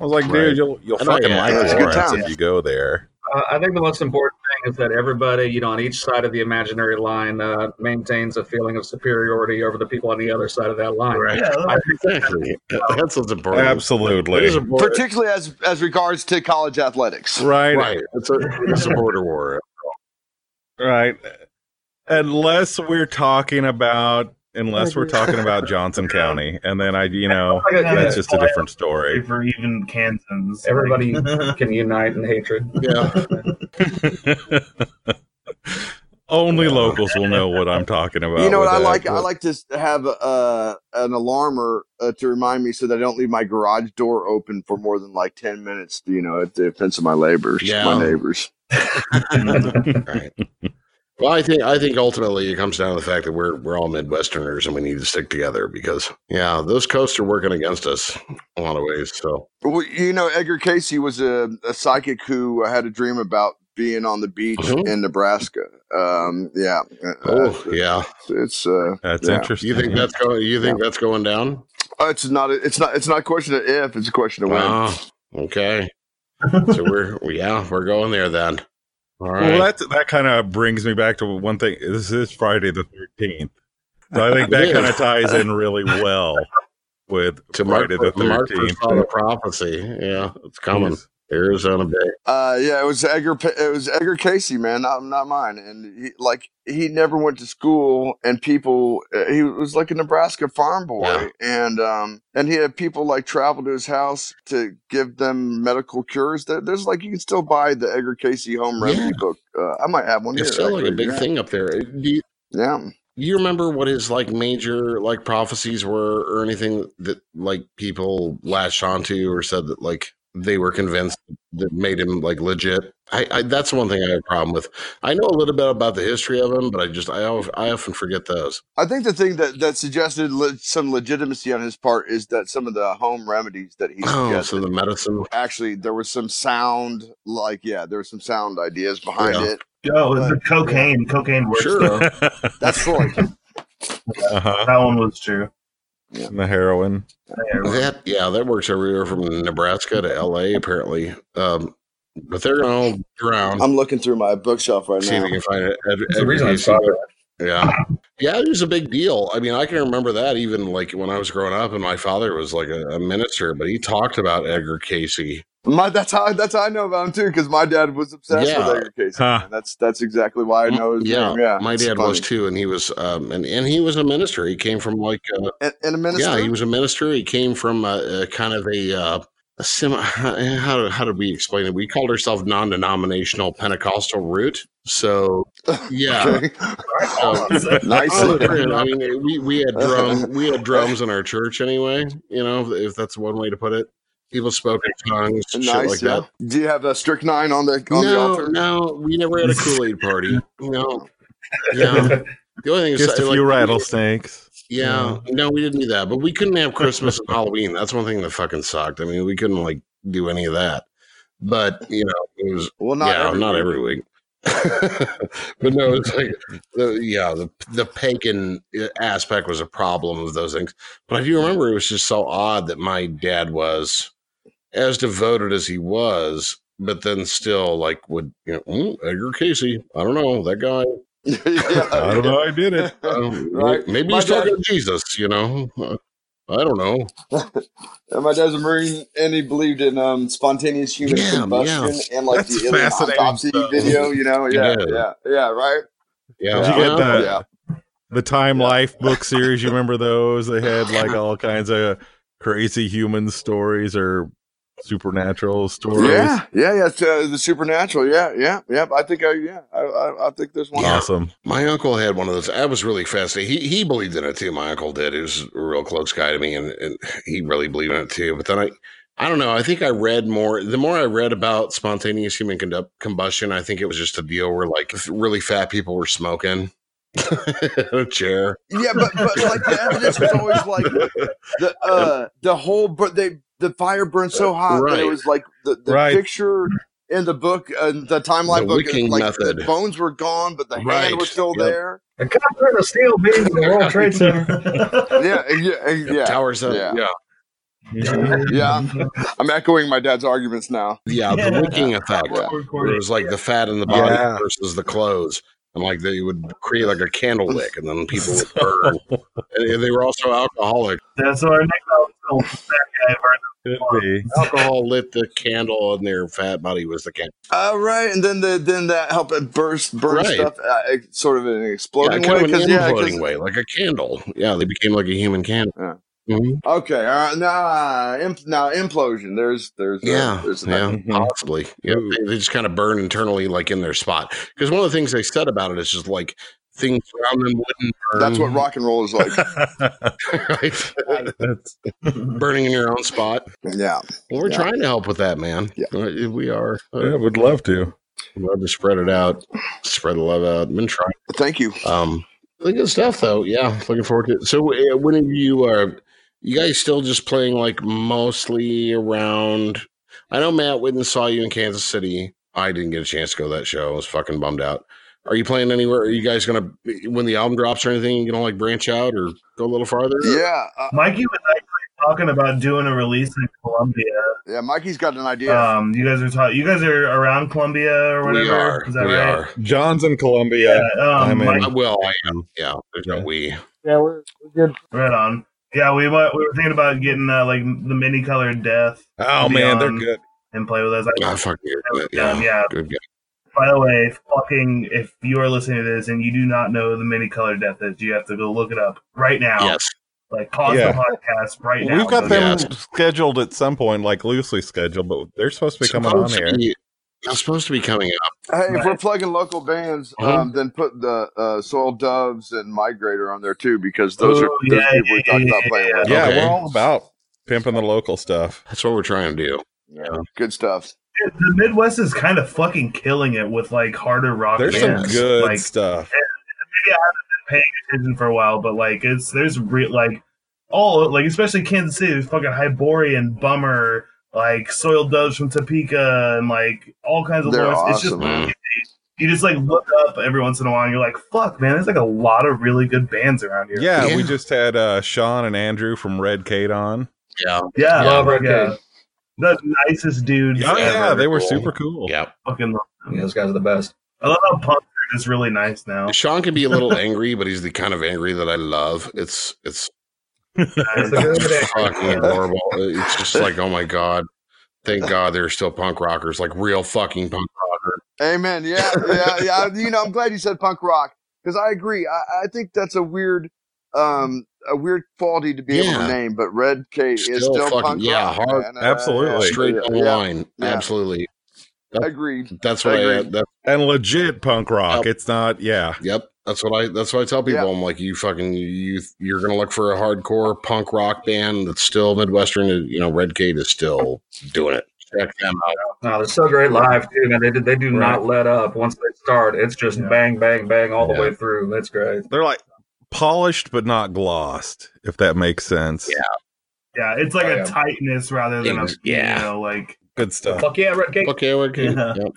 [SPEAKER 4] I was like, dude,
[SPEAKER 5] Right.
[SPEAKER 4] you'll you'll
[SPEAKER 5] I know,
[SPEAKER 4] fucking
[SPEAKER 5] yeah,
[SPEAKER 4] like
[SPEAKER 2] it's
[SPEAKER 4] Lawrence if you go there.
[SPEAKER 7] Uh, I think the most important thing is that everybody, you know, on each side of the imaginary line, uh, maintains a feeling of superiority over the people on the other side of that line.
[SPEAKER 5] Right.
[SPEAKER 6] Yeah,
[SPEAKER 7] I think
[SPEAKER 5] Exactly. That's what's important.
[SPEAKER 4] Absolutely,
[SPEAKER 5] is important.
[SPEAKER 2] Particularly as as regards to college athletics.
[SPEAKER 4] right,
[SPEAKER 5] Right. It's a, it's a border war.
[SPEAKER 4] right. Unless we're talking about, unless we're talking about Johnson County, and then I, you know,
[SPEAKER 7] Like, yeah,
[SPEAKER 4] that's just a different story.
[SPEAKER 6] for even Kansans.
[SPEAKER 7] Everybody can unite in hatred.
[SPEAKER 5] Yeah.
[SPEAKER 4] Only locals will know what I'm talking about.
[SPEAKER 2] You know what I
[SPEAKER 4] that,
[SPEAKER 2] like? I like to s- have uh, an alarmer uh, to remind me so that I don't leave my garage door open for more than like ten minutes. You know, at the expense of my neighbors,
[SPEAKER 5] Yeah.
[SPEAKER 2] my neighbors.
[SPEAKER 5] right. Well, I think I think ultimately it comes down to the fact that we're we're all Midwesterners and we need to stick together because yeah, those coasts are working against us in a lot of ways. So
[SPEAKER 2] Well, you know, Edgar Cayce was a, a psychic who had a dream about being on the beach
[SPEAKER 5] Mhm.
[SPEAKER 2] in Nebraska. Um, yeah, uh,
[SPEAKER 5] oh yeah,
[SPEAKER 2] it's uh,
[SPEAKER 4] That's
[SPEAKER 2] yeah.
[SPEAKER 4] interesting.
[SPEAKER 5] you think that's going? You think that's going down?
[SPEAKER 2] Uh, it's not. A, it's not. It's not a question of if. It's a question of when.
[SPEAKER 5] Ah, okay. so we're yeah we're going there then. Right.
[SPEAKER 4] Well, that that kind of brings me back to one thing. This is Friday the 13th, so I think that kind of ties in really well with
[SPEAKER 5] to
[SPEAKER 4] Friday the
[SPEAKER 5] mark the
[SPEAKER 4] 13th.
[SPEAKER 5] fall of prophecy. Yeah, it's coming. Arizona Bay.
[SPEAKER 2] Uh, yeah, it was Edgar. Pa- It was Edgar Cayce, man, not not mine. And he, like he never went to school, and people. uh, He was like a Nebraska farm boy,
[SPEAKER 5] Yeah.
[SPEAKER 2] and um, and he had people like travel to his house to give them medical cures. There, there's like you can still buy the Edgar Cayce home remedy
[SPEAKER 5] Yeah.
[SPEAKER 2] book. Uh, I might have one
[SPEAKER 5] It's
[SPEAKER 2] here.
[SPEAKER 5] still like a
[SPEAKER 2] actually,
[SPEAKER 5] big
[SPEAKER 2] yeah.
[SPEAKER 5] thing up there. Do you,
[SPEAKER 2] Yeah.
[SPEAKER 5] you remember what his like major like prophecies were or anything that like people latched onto or said that like they were convinced that made him like legit I, I that's one thing i have a problem with i know a little bit about the history of him but i just i, I often forget those
[SPEAKER 2] I think the thing that, that suggested le- some legitimacy on his part is that some of the home remedies that he
[SPEAKER 5] oh
[SPEAKER 2] suggested
[SPEAKER 5] so the medicine
[SPEAKER 2] actually there was some sound like yeah there was some sound ideas behind
[SPEAKER 5] Yeah.
[SPEAKER 2] it
[SPEAKER 6] Yo, it's the cocaine. Cocaine works
[SPEAKER 5] Sure.
[SPEAKER 2] that's Freud
[SPEAKER 4] uh-huh.
[SPEAKER 6] That one was true.
[SPEAKER 4] The heroin.
[SPEAKER 5] that yeah that works everywhere from nebraska to la apparently um but they're gonna all drown
[SPEAKER 2] I'm looking through my bookshelf right now.
[SPEAKER 5] see if
[SPEAKER 2] now
[SPEAKER 5] you can find it Ed-
[SPEAKER 7] It's the reason I saw it.
[SPEAKER 5] Yeah. Yeah, it was a big deal. I mean, I can remember that even like when I was growing up and my father was like a, a minister, but he talked about Edgar Cayce.
[SPEAKER 2] my that's how that's how I know about him too because my dad was obsessed
[SPEAKER 5] Yeah.
[SPEAKER 2] with Edgar Cayce
[SPEAKER 4] Huh.
[SPEAKER 2] that's that's exactly why I know his
[SPEAKER 5] yeah,
[SPEAKER 2] name yeah
[SPEAKER 5] my
[SPEAKER 2] it's
[SPEAKER 5] dad was too, and he was, um, and and he was a minister. He came from like, uh,
[SPEAKER 2] and, and a minister
[SPEAKER 5] yeah, he was a minister. He came from a, a kind of a uh, a semi. Eh, how do, how did we explain it? We called ourselves non-denominational Pentecostal root. So yeah,
[SPEAKER 2] Okay.
[SPEAKER 5] so,
[SPEAKER 2] Nice.
[SPEAKER 5] I mean, we, we had drum we had drums in our church anyway. You know, if that's one way to put it. People spoke in tongues, shit
[SPEAKER 2] Nice.
[SPEAKER 5] like
[SPEAKER 2] yeah.
[SPEAKER 5] that.
[SPEAKER 2] Do you have a strychnine on the on the
[SPEAKER 5] No,
[SPEAKER 2] altar?
[SPEAKER 5] no, we never had a Kool Aid party. No, yeah. The only thing is,
[SPEAKER 4] Just a
[SPEAKER 5] like,
[SPEAKER 4] few
[SPEAKER 5] we-
[SPEAKER 4] rattlesnakes.
[SPEAKER 5] Yeah, no, we didn't do that, but we couldn't have Christmas and Halloween. That's one thing that fucking sucked. I mean, we couldn't like do any of that. But you know, it was
[SPEAKER 2] Well, not
[SPEAKER 5] yeah,
[SPEAKER 2] every
[SPEAKER 5] not
[SPEAKER 2] week.
[SPEAKER 5] every week. but no, it's like the yeah, the the pagan uh, aspect was a problem of those things. But I do remember it was just so odd that my dad was as devoted as he was, but then still like would you know mm, Edgar Cayce? I don't know that guy.
[SPEAKER 2] Yeah,
[SPEAKER 4] I don't know. I did it.
[SPEAKER 5] Um,
[SPEAKER 2] Right.
[SPEAKER 5] Maybe he's talking to Jesus. You know, Uh, I don't know.
[SPEAKER 2] And my dad's a marine, and he believed in um, spontaneous human
[SPEAKER 5] Yeah,
[SPEAKER 2] combustion and like
[SPEAKER 4] That's
[SPEAKER 2] the alien autopsy
[SPEAKER 4] stuff.
[SPEAKER 2] video. You know, yeah,
[SPEAKER 5] Yeah.
[SPEAKER 2] yeah, yeah, right.
[SPEAKER 5] Yeah,
[SPEAKER 4] Did you get
[SPEAKER 5] well,
[SPEAKER 4] that?
[SPEAKER 2] Yeah,
[SPEAKER 4] The Time Life book series, you remember those? They had like all kinds of crazy human stories or supernatural stories.
[SPEAKER 2] yeah, yeah, yeah. It's, uh, the supernatural. Yeah, yeah, yeah. I think I, yeah, I, I, I think there's one.
[SPEAKER 4] Awesome.
[SPEAKER 5] My uncle had one of those. I was really fascinated. He he believed in it too. My uncle did. He was a real close guy to me, and, and he really believed in it too. But then I, I don't know. I think I read more. The more I read about spontaneous human combustion, I think it was just a deal where like really fat people were smoking in a chair.
[SPEAKER 2] Yeah, but but like the evidence was always like the uh the whole but they the fire burned so hot that it was like the, the
[SPEAKER 4] Right.
[SPEAKER 2] picture in the book uh, the timeline
[SPEAKER 5] The
[SPEAKER 2] book is
[SPEAKER 5] wicking
[SPEAKER 2] like
[SPEAKER 5] method.
[SPEAKER 2] the bones were gone but the
[SPEAKER 5] Right.
[SPEAKER 2] hand was still
[SPEAKER 5] Yep.
[SPEAKER 2] there
[SPEAKER 7] A concert of steel beam in the World Trade Center.
[SPEAKER 2] yeah yeah yeah
[SPEAKER 5] Towers up.
[SPEAKER 2] yeah.
[SPEAKER 5] Yeah.
[SPEAKER 2] yeah i'm echoing my dad's arguments now
[SPEAKER 5] Yeah. The
[SPEAKER 6] Yeah.
[SPEAKER 5] wicking effect.
[SPEAKER 2] Yeah.
[SPEAKER 5] It was like the fat in the body
[SPEAKER 4] Yeah.
[SPEAKER 5] versus the clothes. And like they would create like a candle wick and then people would burn. and they were also alcoholic.
[SPEAKER 6] That's our next album. That guy version.
[SPEAKER 4] Could be.
[SPEAKER 5] Alcohol lit the candle and their fat body was the candle.
[SPEAKER 2] uh, right and then the then that helped it burst burn
[SPEAKER 5] Right.
[SPEAKER 2] stuff uh, sort of in an
[SPEAKER 5] Yeah,
[SPEAKER 2] exploding
[SPEAKER 5] kind
[SPEAKER 2] way
[SPEAKER 5] of an
[SPEAKER 2] 'cause- yeah,
[SPEAKER 5] way, like a candle. Yeah, they became like a human candle.
[SPEAKER 2] Yeah.
[SPEAKER 5] Mhm.
[SPEAKER 2] okay all right now imp, now implosion there's there's uh,
[SPEAKER 5] Yeah,
[SPEAKER 2] there's
[SPEAKER 5] yeah,
[SPEAKER 4] Mhm.
[SPEAKER 5] possibly. Yeah, they, they just kind of burn internally, like in their spot. Because one of the things they said about it is just like things around them wouldn't burn.
[SPEAKER 2] that's what rock and roll is like
[SPEAKER 5] Burning in your own spot.
[SPEAKER 2] yeah
[SPEAKER 5] Well, we're
[SPEAKER 2] Yeah.
[SPEAKER 5] trying to help with that, man.
[SPEAKER 2] Yeah.
[SPEAKER 5] Uh, we are.
[SPEAKER 4] yeah,
[SPEAKER 5] Uh,
[SPEAKER 4] would love to.
[SPEAKER 5] we'd love to spread it out, spread the love out. Been trying.
[SPEAKER 2] thank you
[SPEAKER 5] Um, really good stuff, though. Yeah, looking forward to it. So, uh, when are you uh, you guys still just playing like mostly around? I know Matt Whitten saw you in Kansas City. I didn't get a chance to go to that show. I was fucking bummed out. Are you playing anywhere? Are you guys gonna when the album drops or anything? You gonna like branch out or go a little farther?
[SPEAKER 2] yeah uh,
[SPEAKER 6] Mikey was actually talking about doing a release in Columbia.
[SPEAKER 2] yeah mikey's got an idea
[SPEAKER 6] Um, you guys are talking. You guys are around Columbia or whatever.
[SPEAKER 5] we are.
[SPEAKER 6] Is that
[SPEAKER 5] we
[SPEAKER 6] right?
[SPEAKER 5] are.
[SPEAKER 4] John's in Columbia.
[SPEAKER 6] Yeah. Um,
[SPEAKER 4] I'm in.
[SPEAKER 6] Mike-
[SPEAKER 5] Uh, well, I am. Yeah. There's no we.
[SPEAKER 8] Yeah, we're, we're good.
[SPEAKER 6] right on. Yeah, we might, we were thinking about getting uh, like the Many Colored Death
[SPEAKER 4] Oh man, they're good.
[SPEAKER 6] and play with us. I,
[SPEAKER 5] fuck you.
[SPEAKER 6] Yeah,
[SPEAKER 5] Yeah.
[SPEAKER 6] yeah.
[SPEAKER 5] Good guy.
[SPEAKER 6] by the way, fucking, if you are listening to this and you do not know the Many Colored Death is, you have to go look it up right now.
[SPEAKER 5] Yes.
[SPEAKER 6] Like pause
[SPEAKER 4] Yeah.
[SPEAKER 6] the podcast right now.
[SPEAKER 4] We've got
[SPEAKER 6] Go
[SPEAKER 4] them
[SPEAKER 5] Yes.
[SPEAKER 4] scheduled at some point, like loosely scheduled, but they're supposed to be coming on
[SPEAKER 5] Supposed to
[SPEAKER 4] here.
[SPEAKER 5] be- They're supposed to be coming up.
[SPEAKER 2] Hey, if we're plugging local bands,
[SPEAKER 5] Uh-huh.
[SPEAKER 2] um, then put the uh, Soiled Doves and Migrator on there too, because those
[SPEAKER 6] Oh,
[SPEAKER 2] are those
[SPEAKER 6] yeah,
[SPEAKER 2] people we
[SPEAKER 6] yeah,
[SPEAKER 2] talked
[SPEAKER 6] yeah,
[SPEAKER 2] about playing
[SPEAKER 6] yeah.
[SPEAKER 2] with.
[SPEAKER 4] Yeah,
[SPEAKER 5] Okay.
[SPEAKER 4] we're all about pimping the local stuff.
[SPEAKER 5] That's what we're trying to do.
[SPEAKER 2] Yeah, good stuff.
[SPEAKER 6] The Midwest is kind of fucking killing it with like harder rock.
[SPEAKER 4] There's some good
[SPEAKER 6] Like,
[SPEAKER 4] stuff.
[SPEAKER 6] maybe I haven't been paying attention for a while, but like it's there's re- like all like especially Kansas City, there's fucking Hyborian, Bummer, like Soiled Doves from Topeka, and like all kinds of
[SPEAKER 2] They're
[SPEAKER 6] lores. It's just
[SPEAKER 2] awesome,
[SPEAKER 5] man.
[SPEAKER 6] you just like look up every once in a while, and you're like, fuck, man, there's like a lot of really good bands around here.
[SPEAKER 4] Yeah, we just had uh, Sean and Andrew from Red Kate on.
[SPEAKER 5] Yeah.
[SPEAKER 6] yeah,
[SPEAKER 7] Love Red
[SPEAKER 6] yeah.
[SPEAKER 7] Cake.
[SPEAKER 6] The nicest dudes.
[SPEAKER 4] Oh yeah, they were
[SPEAKER 5] Cool.
[SPEAKER 4] super cool.
[SPEAKER 5] Yeah.
[SPEAKER 6] fucking. love them.
[SPEAKER 7] Yeah, those guys are the best.
[SPEAKER 6] I love how punk are just really nice now.
[SPEAKER 5] Sean can be a little angry, but he's the kind of angry that I love. It's it's
[SPEAKER 7] It's a good day.
[SPEAKER 5] fucking adorable. It's just like, oh my god. Thank God there's still punk rockers, like real fucking punk rockers.
[SPEAKER 2] Amen. Yeah, yeah, yeah. You know, I'm glad you said punk rock because I agree. I, I think that's a weird um, a weird quality to be able to name, but Red Kate is
[SPEAKER 5] Still
[SPEAKER 2] still
[SPEAKER 5] fucking-
[SPEAKER 2] punk
[SPEAKER 5] yeah,
[SPEAKER 2] rock,
[SPEAKER 5] hard-
[SPEAKER 2] man. Uh,
[SPEAKER 4] Absolutely.
[SPEAKER 2] yeah,
[SPEAKER 5] Straight
[SPEAKER 2] yeah,
[SPEAKER 5] down the
[SPEAKER 2] yeah,
[SPEAKER 5] line.
[SPEAKER 2] yeah.
[SPEAKER 5] Absolutely.
[SPEAKER 2] Agreed.
[SPEAKER 5] That's what I.
[SPEAKER 2] Agreed.
[SPEAKER 5] That,
[SPEAKER 4] and legit punk rock.
[SPEAKER 5] Yep.
[SPEAKER 4] It's not, yeah.
[SPEAKER 5] yep. That's what I. That's what I tell people.
[SPEAKER 2] Yeah.
[SPEAKER 5] I'm like, you fucking, you, you're gonna look for a hardcore punk rock band that's still midwestern. You know, Red Kate is still doing it. Check them out.
[SPEAKER 7] No, they're so great live too, man. They do, they do not let up once they start. It's just
[SPEAKER 6] Yeah.
[SPEAKER 7] bang, bang, bang all the way through. That's great.
[SPEAKER 4] They're like polished but not glossed, if that makes sense.
[SPEAKER 5] Yeah.
[SPEAKER 6] Yeah, it's like
[SPEAKER 7] Oh,
[SPEAKER 6] a
[SPEAKER 7] yeah.
[SPEAKER 6] tightness rather than a
[SPEAKER 5] yeah.
[SPEAKER 6] you know like.
[SPEAKER 4] Good stuff.
[SPEAKER 7] Fuck yeah, Red Cake.
[SPEAKER 5] Okay, Red Kate.
[SPEAKER 6] Yeah.
[SPEAKER 5] Yep.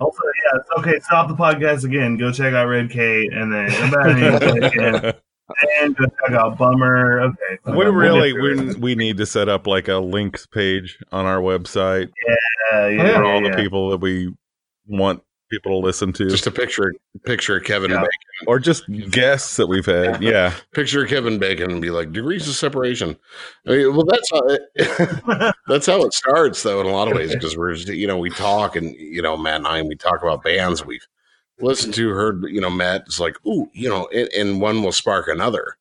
[SPEAKER 6] Also, yeah, okay. Stop the podcast again. Go check out Red Kate, and then come back and, again, and go check out Bummer. Okay,
[SPEAKER 4] we
[SPEAKER 6] we'll
[SPEAKER 4] really we, we need to set up like a links page on our website
[SPEAKER 6] Yeah, yeah,
[SPEAKER 4] for
[SPEAKER 6] yeah,
[SPEAKER 4] all
[SPEAKER 6] yeah.
[SPEAKER 4] the people that we want people to listen to
[SPEAKER 5] Just a picture, picture of Kevin
[SPEAKER 7] Yeah.
[SPEAKER 5] Bacon.
[SPEAKER 4] or just guests that we've had yeah
[SPEAKER 5] Picture Kevin Bacon and be like degrees of separation. I mean, well, that's how it, that's how it starts, though, in a lot of ways, because we're just, you know we talk and you know Matt and I and we talk about bands we've listened to, heard, you know Matt is like, ooh, you know, and, and one will spark another,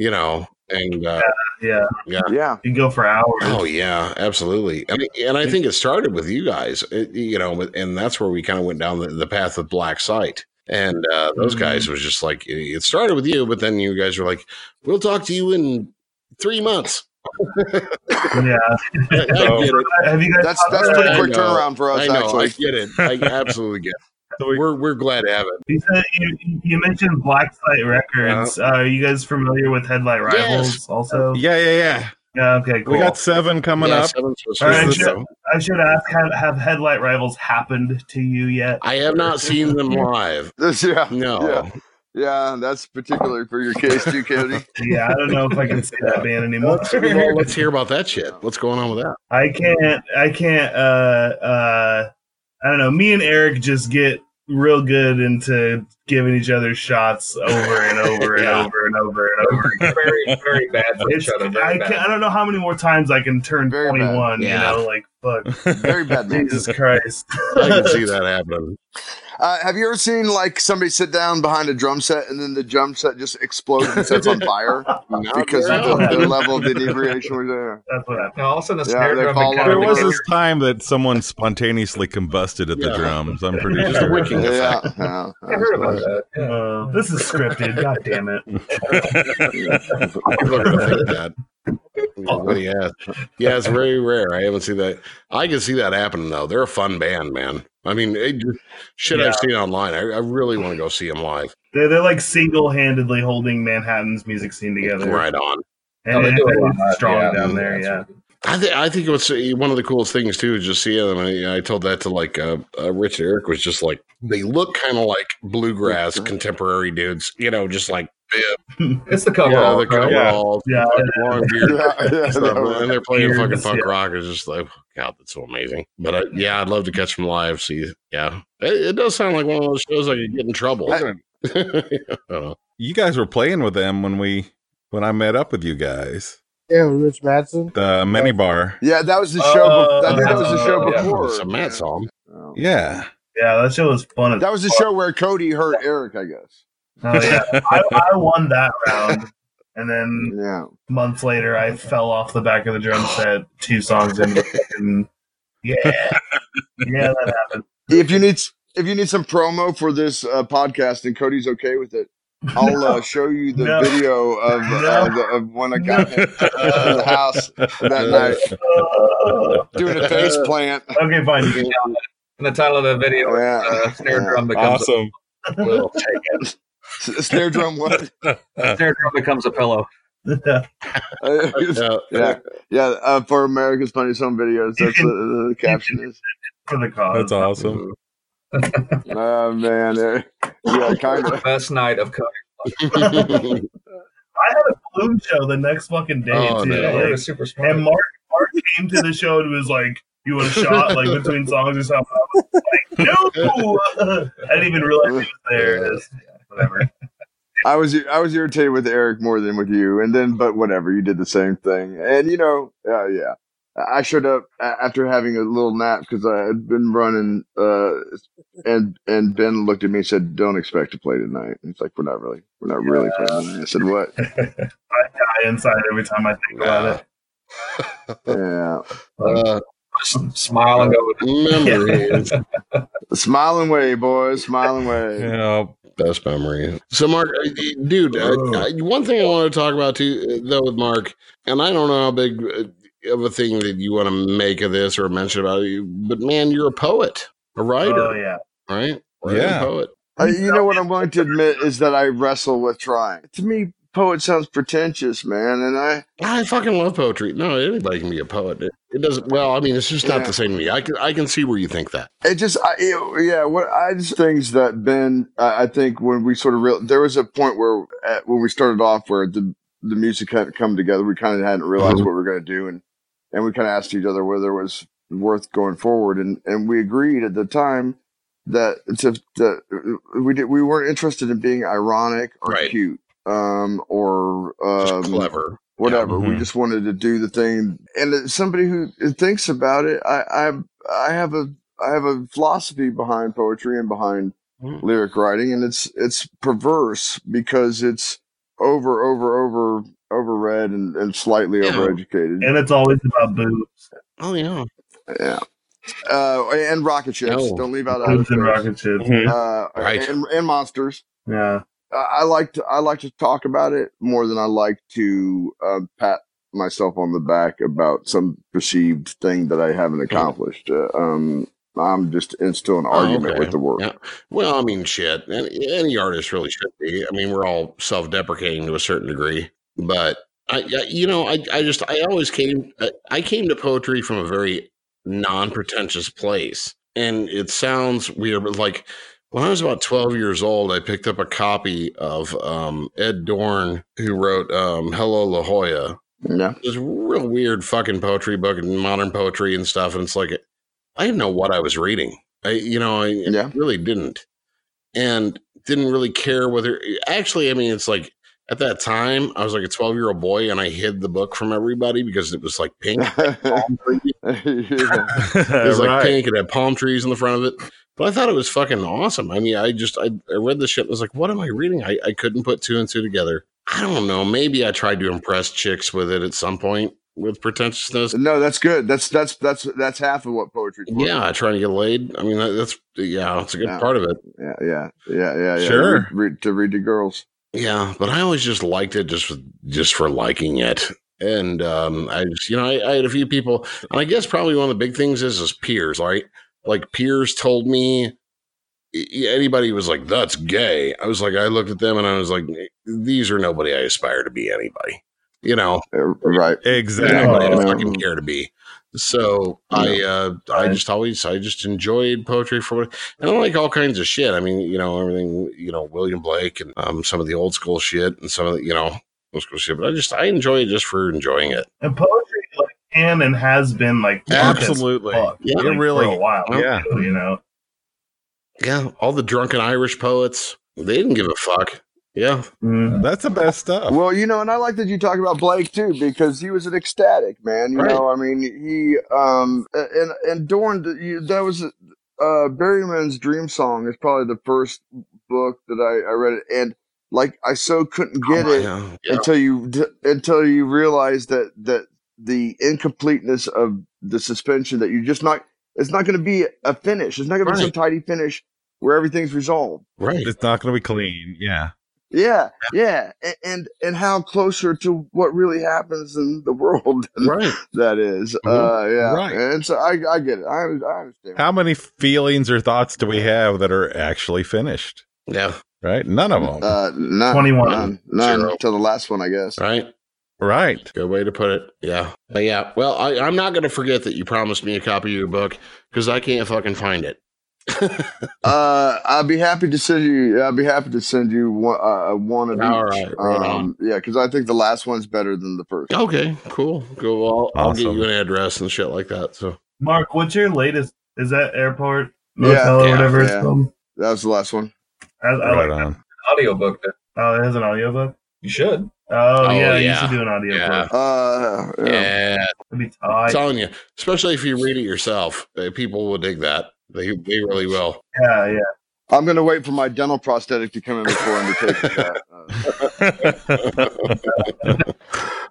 [SPEAKER 5] you know, and uh,
[SPEAKER 6] yeah.
[SPEAKER 5] yeah.
[SPEAKER 2] Yeah.
[SPEAKER 6] You can go for hours.
[SPEAKER 5] Oh yeah, absolutely. And and I think it started with you guys, it- you know, and that's where we kind of went down the, the path of Black Site. And uh, those
[SPEAKER 6] Mhm.
[SPEAKER 5] guys was just like it started with you, but then you guys were like, "We'll talk to you in three months."
[SPEAKER 6] Yeah.
[SPEAKER 5] I, I get it.
[SPEAKER 6] Have you guys?
[SPEAKER 2] That's
[SPEAKER 6] talked
[SPEAKER 2] that's pretty quick turnaround for us,
[SPEAKER 5] I know. I get it. I absolutely get
[SPEAKER 4] So we-
[SPEAKER 5] We're we're glad to have it.
[SPEAKER 6] You said you, you mentioned Black Site Records. Uh, are you guys familiar with Headlight Rivals?
[SPEAKER 5] Yes.
[SPEAKER 6] Also,
[SPEAKER 4] yeah yeah yeah
[SPEAKER 6] yeah. Okay, cool.
[SPEAKER 4] we got seven coming
[SPEAKER 5] Yeah,
[SPEAKER 4] up
[SPEAKER 5] seven's supposed
[SPEAKER 6] All
[SPEAKER 5] to
[SPEAKER 6] right,
[SPEAKER 5] be
[SPEAKER 6] sure.
[SPEAKER 5] so.
[SPEAKER 6] I should ask: have, have Headlight Rivals happened to you yet?
[SPEAKER 5] I have not seen them live.
[SPEAKER 2] Yeah.
[SPEAKER 5] No.
[SPEAKER 2] Yeah. Yeah, that's particular for your case too, Cody.
[SPEAKER 6] Yeah, I don't know if I can say that band anymore.
[SPEAKER 5] well, let's hear about that shit. What's going on with that?
[SPEAKER 6] I can't. I can't. Uh, uh, I don't know. Me and Eric just get real good into giving each other shots over and over and
[SPEAKER 5] Yeah.
[SPEAKER 6] over and over and over.
[SPEAKER 7] very, very bad for
[SPEAKER 6] It's,
[SPEAKER 7] each other.
[SPEAKER 6] I,
[SPEAKER 7] Very
[SPEAKER 6] can,
[SPEAKER 7] bad.
[SPEAKER 6] I don't know how many more times I can turn
[SPEAKER 2] Very
[SPEAKER 6] 21.
[SPEAKER 5] Yeah.
[SPEAKER 6] You know, like fuck.
[SPEAKER 2] Very bad man.
[SPEAKER 6] Jesus Christ.
[SPEAKER 5] I can see that happening.
[SPEAKER 2] Uh, have you ever seen like somebody sit down behind a drum set and then the drum set just explodes and sets on fire because
[SPEAKER 5] very
[SPEAKER 2] of the, the level of inebriation was there?
[SPEAKER 6] That's what happened.
[SPEAKER 7] No, all of a sudden, the
[SPEAKER 2] Yeah,
[SPEAKER 7] snare
[SPEAKER 2] they
[SPEAKER 7] drum
[SPEAKER 4] there was
[SPEAKER 2] the-
[SPEAKER 4] this time that someone spontaneously combusted at the drums i'm pretty
[SPEAKER 5] Just a
[SPEAKER 4] sure
[SPEAKER 5] wicking
[SPEAKER 2] Yeah,
[SPEAKER 5] effect.
[SPEAKER 2] yeah.
[SPEAKER 7] I heard about that. Yeah.
[SPEAKER 6] Uh, this is scripted. God damn it.
[SPEAKER 5] People are gonna think that. But yeah, yeah, it's very rare. I haven't seen that. I can see that happening though. They're a fun band, man. I mean, it, shit
[SPEAKER 6] Yeah.
[SPEAKER 5] I've seen online. I, I really want to go see them live.
[SPEAKER 6] They're, they're like single handedly holding Manhattan's music scene together.
[SPEAKER 5] Right on.
[SPEAKER 6] And
[SPEAKER 7] No, they do a lot.
[SPEAKER 6] strong
[SPEAKER 7] Yeah.
[SPEAKER 6] down there. Yeah.
[SPEAKER 5] I think I think what's uh, one of the coolest things too is just seeing them. I, I told that to like uh, uh, Rich Eric was just like they look kind of like bluegrass contemporary dudes, you know, just like bib.
[SPEAKER 7] It's the cover.
[SPEAKER 5] yeah,
[SPEAKER 7] all,
[SPEAKER 5] the
[SPEAKER 7] right?
[SPEAKER 5] coveralls,
[SPEAKER 6] Yeah.
[SPEAKER 5] fucking long beard,
[SPEAKER 2] Yeah, yeah,
[SPEAKER 5] stuff,
[SPEAKER 2] no,
[SPEAKER 5] and they're playing fucking punk
[SPEAKER 6] yeah.
[SPEAKER 5] rock. It's just like, oh, God, that's so amazing. But uh, yeah, I'd love to catch them live. See, yeah, it, it does sound like one of those shows I could get in trouble. I
[SPEAKER 4] you guys were playing with them when we when i met up with you guys
[SPEAKER 8] Yeah, Rich Madsen.
[SPEAKER 4] the mini bar
[SPEAKER 2] Yeah, that was the show.
[SPEAKER 6] Oh,
[SPEAKER 2] be- I think that was the show
[SPEAKER 7] yeah.
[SPEAKER 2] before.
[SPEAKER 5] It's a Matt song.
[SPEAKER 2] Oh.
[SPEAKER 4] yeah
[SPEAKER 6] Yeah, that show was fun.
[SPEAKER 2] That was the show where Cody hurt Eric, I guess.
[SPEAKER 6] Oh yeah, I, I won that round, and then
[SPEAKER 2] Yeah.
[SPEAKER 6] months later, I fell off the back of the drum set two songs in. And yeah, yeah, that happened.
[SPEAKER 2] If you need if you need some promo for this uh, podcast and Cody's okay with it, I'll uh, show you the
[SPEAKER 6] No.
[SPEAKER 2] video of,
[SPEAKER 6] No.
[SPEAKER 2] uh, the, of when I got him to the house that night
[SPEAKER 6] Uh,
[SPEAKER 2] doing a face plant.
[SPEAKER 6] okay, fine. You can
[SPEAKER 7] And the title of the video
[SPEAKER 2] Yeah.
[SPEAKER 7] uh, Snare Drum Becomes
[SPEAKER 4] awesome
[SPEAKER 7] a Will Take It.
[SPEAKER 2] S- Snare drum, what?
[SPEAKER 7] Snare Drum Becomes a Pillow.
[SPEAKER 5] Yeah.
[SPEAKER 2] yeah, yeah. Uh, for America's Funniest Home Videos, that's what the, the caption is.
[SPEAKER 6] for the cause.
[SPEAKER 4] that's awesome
[SPEAKER 2] Oh man, there- yeah, kind of.
[SPEAKER 7] Best night of Cody.
[SPEAKER 6] I had a balloon show the next fucking day
[SPEAKER 5] Oh,
[SPEAKER 6] too.
[SPEAKER 5] no.
[SPEAKER 6] Like,
[SPEAKER 7] super smart.
[SPEAKER 6] and Mark Mark came to the show and was like, "You want a shot like between songs or something?" I was like, "No!" I didn't even realize he was there. It's- whatever.
[SPEAKER 2] I was I was irritated with Eric more than with you, and then but whatever, you did the same thing, and you know, uh, yeah, I showed up after having a little nap because I had been running, uh, and and Ben looked at me and said, "Don't expect to play tonight." And He's like, "We're not really, we're not really playing tonight." I said, "What?"
[SPEAKER 6] I die inside every time I think about it.
[SPEAKER 2] Yeah,
[SPEAKER 5] Uh,
[SPEAKER 7] Just smile and go.
[SPEAKER 5] memories.
[SPEAKER 2] smiling way, boys, smiling way.
[SPEAKER 4] Yeah.
[SPEAKER 5] Best memory. So, Mark, dude, uh, uh, one thing I want to talk about too, uh, though, with Mark, and I don't know how big uh, of a thing that you want to make of this or mention about you, but man, you're a poet, a writer,
[SPEAKER 6] Oh yeah.
[SPEAKER 5] right? Writer,
[SPEAKER 4] Yeah.
[SPEAKER 5] poet.
[SPEAKER 2] Uh, you know what I'm willing to admit is that I wrestle with trying. To me, poet sounds pretentious, man, and I
[SPEAKER 5] I fucking love poetry. No, anybody can be a poet. It, it doesn't. Well, I mean, it's just not
[SPEAKER 2] Yeah.
[SPEAKER 5] the same to me. I can I can see where you think that.
[SPEAKER 2] It just, I, it- yeah, what I just things that Ben, I I think when we sort of real, there was a point where at, when we started off where the the music hadn't come together, we kind of hadn't realized
[SPEAKER 5] Mhm.
[SPEAKER 2] what we were going to do, and and we kind of asked each other whether it was worth going forward, and and we agreed at the time that to that we did we weren't interested in being ironic or
[SPEAKER 5] Right.
[SPEAKER 2] cute, um, or um,
[SPEAKER 5] clever.
[SPEAKER 2] whatever. We
[SPEAKER 4] Mhm.
[SPEAKER 2] just wanted to do the thing, and somebody who thinks about it, I, I, I have a, I have a philosophy behind poetry and behind
[SPEAKER 5] Mhm.
[SPEAKER 2] lyric writing, and it's, it's perverse because it's over, over, over, overread and, and slightly
[SPEAKER 5] Yeah.
[SPEAKER 2] overeducated.
[SPEAKER 6] And it's always about boobs.
[SPEAKER 5] Oh yeah.
[SPEAKER 2] Yeah. Uh, and rocket ships.
[SPEAKER 5] No.
[SPEAKER 2] Don't leave out outer
[SPEAKER 6] Boobs and
[SPEAKER 2] space.
[SPEAKER 6] rocket ships.
[SPEAKER 2] Uh,
[SPEAKER 5] Right.
[SPEAKER 2] and, and monsters.
[SPEAKER 6] Yeah.
[SPEAKER 2] I I like to I like to talk about it more than I like to uh, pat myself on the back about some perceived thing that I haven't accomplished. Uh, um, I'm just in still an argument
[SPEAKER 5] Oh, okay.
[SPEAKER 2] with the work.
[SPEAKER 5] Yeah. Well, I mean, shit. Any, any artist really should be. I mean, we're all self-deprecating to a certain degree, but I, I you know, I, I just, I always came, I- I came to poetry from a very non-pretentious place, and it sounds weird, but like when I was about 12 years old, I picked up a copy of um, Ed Dorn, who wrote um, "Hello La Jolla."
[SPEAKER 2] Yeah,
[SPEAKER 5] This real weird fucking poetry book and modern poetry and stuff, and it's like I didn't know what I was reading. I, you know, I
[SPEAKER 2] Yeah.
[SPEAKER 5] really didn't, and didn't really care whether. Actually, I mean, it's like at that time I was like a twelve year old boy, and I hid the book from everybody because it was like pink. palm trees.
[SPEAKER 2] yeah.
[SPEAKER 5] It was like pink. It had palm trees in the front of it. But I thought it was fucking awesome. I mean, I just I, I read the shit. and was like, what am I reading? I, I couldn't put two and two together. I don't know. Maybe I tried to impress chicks with it at some point with pretentiousness.
[SPEAKER 2] No, that's good. That's that's that's that's half of what poetry.
[SPEAKER 5] Yeah, trying to get laid. I mean, that's yeah, it's a good
[SPEAKER 2] Yeah.
[SPEAKER 5] part of it.
[SPEAKER 2] yeah, yeah, yeah, yeah. yeah.
[SPEAKER 4] Sure.
[SPEAKER 2] Read, read, to read to girls.
[SPEAKER 5] Yeah, but I always just liked it just for, just for liking it. And um, I just, you know, I, I had a few people, and I guess probably one of the big things is is peers, right? Like peers told me anybody was like, "That's gay." I was like, I looked at them and I was like, "These are nobody I aspire to be anybody." You know,
[SPEAKER 2] Uh, right.
[SPEAKER 4] Exactly.
[SPEAKER 5] nobody I
[SPEAKER 2] Oh,
[SPEAKER 5] fucking care to be. So I, uh, I just always, I just enjoyed poetry for what, and I like all kinds of shit. I mean, you know, everything, you know, William Blake and um, some of the old school shit and some of the, you know, old school shit. But I just, I enjoy it just for enjoying it.
[SPEAKER 6] And poetry like can and has been like
[SPEAKER 4] Absolutely.
[SPEAKER 6] fuck,
[SPEAKER 5] Yeah,
[SPEAKER 6] like,
[SPEAKER 4] really-
[SPEAKER 6] for a while.
[SPEAKER 4] yeah.
[SPEAKER 6] you know.
[SPEAKER 5] Yeah, all the drunken Irish poets, they didn't give a fuck. Yeah,
[SPEAKER 6] Mm.
[SPEAKER 4] That's the best stuff.
[SPEAKER 2] Well, you know, and I like that you talk about Blake too because he was an ecstatic man. You
[SPEAKER 5] Right.
[SPEAKER 2] know, I mean, he um and and Dorn, you- that was uh Berryman's Dream Song is probably the first book that I I read it, and like I so couldn't get it
[SPEAKER 5] yeah, yeah.
[SPEAKER 2] until you d- until you realize that that the incompleteness of the suspension that you're just not it's not going to be a finish. It's not going to be some tidy finish where everything's resolved.
[SPEAKER 5] right.
[SPEAKER 4] It's not going to be clean. Yeah.
[SPEAKER 2] Yeah, yeah, and, and and how closer to what really happens in the world
[SPEAKER 5] Right.
[SPEAKER 2] that is.
[SPEAKER 5] Mhm.
[SPEAKER 2] Uh, yeah,
[SPEAKER 4] Right.
[SPEAKER 2] And so I I get it. I, I understand.
[SPEAKER 4] How many feelings or thoughts do we have that are actually finished?
[SPEAKER 5] Yeah.
[SPEAKER 4] Right? None of them.
[SPEAKER 2] Uh, none,
[SPEAKER 6] 21.
[SPEAKER 2] none, none
[SPEAKER 5] Zero.
[SPEAKER 2] till the last one, I guess.
[SPEAKER 5] Right.
[SPEAKER 4] right.
[SPEAKER 5] Good way to put it. Yeah. But yeah. Well, I, I'm not going to forget that you promised me a copy of your book because I can't fucking find it.
[SPEAKER 2] Uh, I'd be happy to send you. I'd be happy to send you one, uh, one of
[SPEAKER 5] All
[SPEAKER 2] each.
[SPEAKER 5] right, right on.
[SPEAKER 2] um, yeah, because I think the last one's better than the first.
[SPEAKER 5] Okay, cool. Go. I'll, I'll get you an address and shit like that. So
[SPEAKER 6] Mark, what's your latest? Is that airport
[SPEAKER 2] Yeah,
[SPEAKER 6] motel or
[SPEAKER 5] yeah,
[SPEAKER 6] whatever it's
[SPEAKER 2] yeah.
[SPEAKER 6] called?
[SPEAKER 2] That was the last one.
[SPEAKER 6] I, I
[SPEAKER 4] Right
[SPEAKER 6] like that.
[SPEAKER 4] on.
[SPEAKER 7] Audiobook.
[SPEAKER 6] Oh, it has an audiobook.
[SPEAKER 7] You should.
[SPEAKER 6] Oh,
[SPEAKER 5] Oh,
[SPEAKER 6] yeah, I used
[SPEAKER 5] yeah.
[SPEAKER 6] to do an audio
[SPEAKER 5] Yeah.
[SPEAKER 6] book.
[SPEAKER 2] Uh, yeah.
[SPEAKER 5] Yeah, I'm telling you, especially if you read it yourself, uh, people will dig that. They they really will.
[SPEAKER 6] Yeah, yeah.
[SPEAKER 2] I'm gonna wait for my dental prosthetic to come in before I undertake that.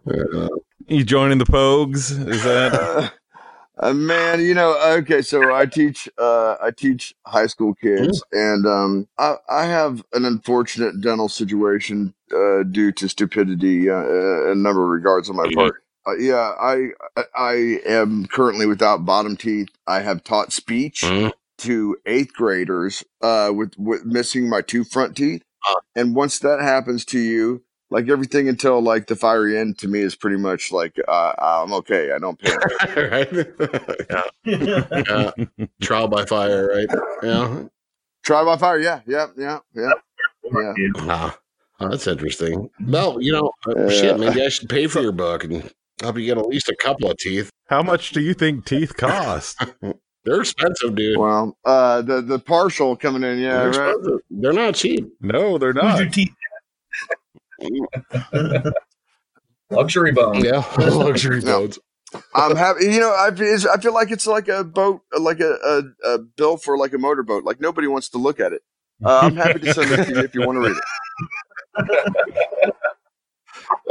[SPEAKER 2] Uh,
[SPEAKER 4] you joining the Pogues? Is that?
[SPEAKER 2] uh, uh, man, you know, okay, so I teach uh, I teach high school kids, and um, I, I have an unfortunate dental situation uh, due to stupidity uh, in a number of regards on my part. Uh, yeah, I I- I am currently without bottom teeth. I have taught speech
[SPEAKER 5] Mhm.
[SPEAKER 2] to eighth graders uh, with with missing my two front teeth,
[SPEAKER 5] Uh.
[SPEAKER 2] and once that happens to you. Like everything until like the fiery end to me is pretty much like uh, I'm okay. I don't panic.
[SPEAKER 5] right? yeah. yeah. Trial by fire, right? Yeah.
[SPEAKER 2] Trial by fire, yeah, yeah, yeah, yeah. Yeah.
[SPEAKER 5] Ah, oh, that's interesting. Well, you know, uh,
[SPEAKER 2] Yeah.
[SPEAKER 5] shit, maybe I should pay for your book and help be getting at least a couple of teeth.
[SPEAKER 4] How much do you think teeth cost?
[SPEAKER 5] They're expensive, dude.
[SPEAKER 2] Well, uh, the the partial coming in, yeah,
[SPEAKER 5] They're
[SPEAKER 2] right.
[SPEAKER 5] They're not cheap.
[SPEAKER 4] no, they're
[SPEAKER 6] Who's
[SPEAKER 4] not.
[SPEAKER 6] your teeth?
[SPEAKER 7] Luxury bone.
[SPEAKER 5] Yeah, luxury
[SPEAKER 2] No.
[SPEAKER 5] boats.
[SPEAKER 2] I'm happy. You know, I feel, I feel like it's like a boat, like a, a, a bill for like a motorboat. Like nobody wants to look at it. Uh, I'm happy to send it to you if you want to read it.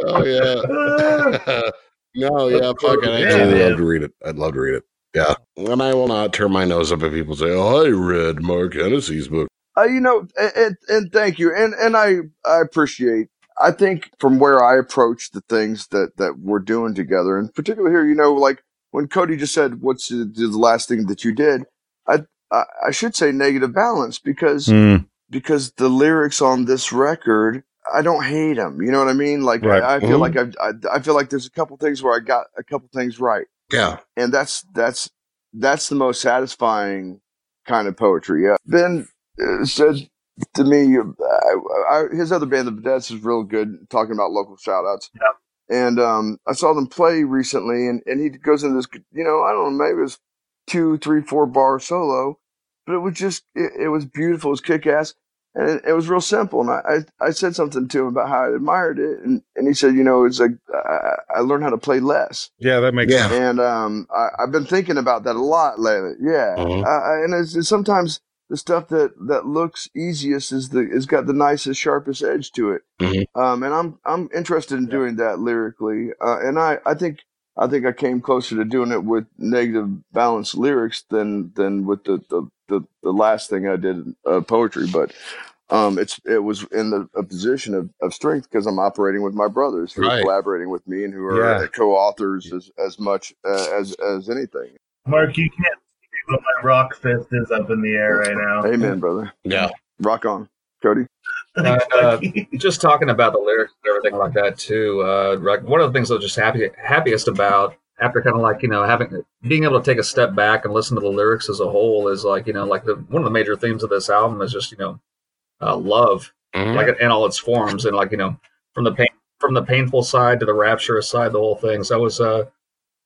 [SPEAKER 5] Oh yeah. No, yeah, fuck it. I'd
[SPEAKER 6] Yeah,
[SPEAKER 5] love to read it. I'd love to read it. Yeah. And I will not turn my nose up at people say, Oh, I read Mark Hennessy's book.
[SPEAKER 2] Uh, you know, and, and, and thank you, and and I I appreciate. I think from where I approach the things that that we're doing together, and particularly here, you know, like when Cody just said, "What's the, the last thing that you did?" I I, I should say negative balance because
[SPEAKER 4] Hmm.
[SPEAKER 2] because the lyrics on this record, I don't hate them. You know what I mean? Like
[SPEAKER 4] Right.
[SPEAKER 2] I, I feel
[SPEAKER 5] Mhm.
[SPEAKER 2] like I've, I I feel like there's a couple things where I got a couple things right,
[SPEAKER 5] Yeah.
[SPEAKER 2] and that's that's that's the most satisfying kind of poetry. Yeah, Ben uh, said to me, uh, I, I, his other band, the Vedettes, is real good talking about local shout outs. Yeah. And um, I saw them play recently, and, and he goes into this, you know, I don't know, maybe it was two, three, four bar solo, but it was just, it, it was beautiful, it was kick ass, and it, it was real simple. And I, I, I said something to him about how I admired it, and, and he said, you know, it's like, I, I learned how to play less.
[SPEAKER 4] Yeah, that makes
[SPEAKER 5] Yeah.
[SPEAKER 4] sense.
[SPEAKER 2] And um, I, I've been thinking about that a lot lately. Yeah,
[SPEAKER 5] Mhm.
[SPEAKER 2] uh, and it's, it's sometimes the stuff that, that looks easiest is the is got the nicest, sharpest edge to it.
[SPEAKER 5] Mhm.
[SPEAKER 2] Um, and I'm I'm interested in doing that lyrically. Uh, and I, I think I think I came closer to doing it with negative balanced lyrics than than with the the, the, the last thing I did uh, poetry. But um, it's it was in the a position of, of strength because I'm operating with my brothers who
[SPEAKER 5] Right.
[SPEAKER 2] are collaborating with me and who are
[SPEAKER 4] Yeah.
[SPEAKER 2] co-authors as as much uh, as as anything.
[SPEAKER 6] Mark, you can't see but my rock fist is up in the air right now.
[SPEAKER 2] Amen, brother.
[SPEAKER 5] Yeah.
[SPEAKER 2] Rock on, Cody.
[SPEAKER 7] Uh, uh, just talking about the lyrics and everything like that too. Uh, like one of the things I was just happy happiest about after kind of like you know having being able to take a step back and listen to the lyrics as a whole is like you know like the one of the major themes of this album is just you know uh, love
[SPEAKER 5] Mhm.
[SPEAKER 7] like in all its forms and like you know from the pain from the painful side to the rapturous side the whole thing. So I was uh,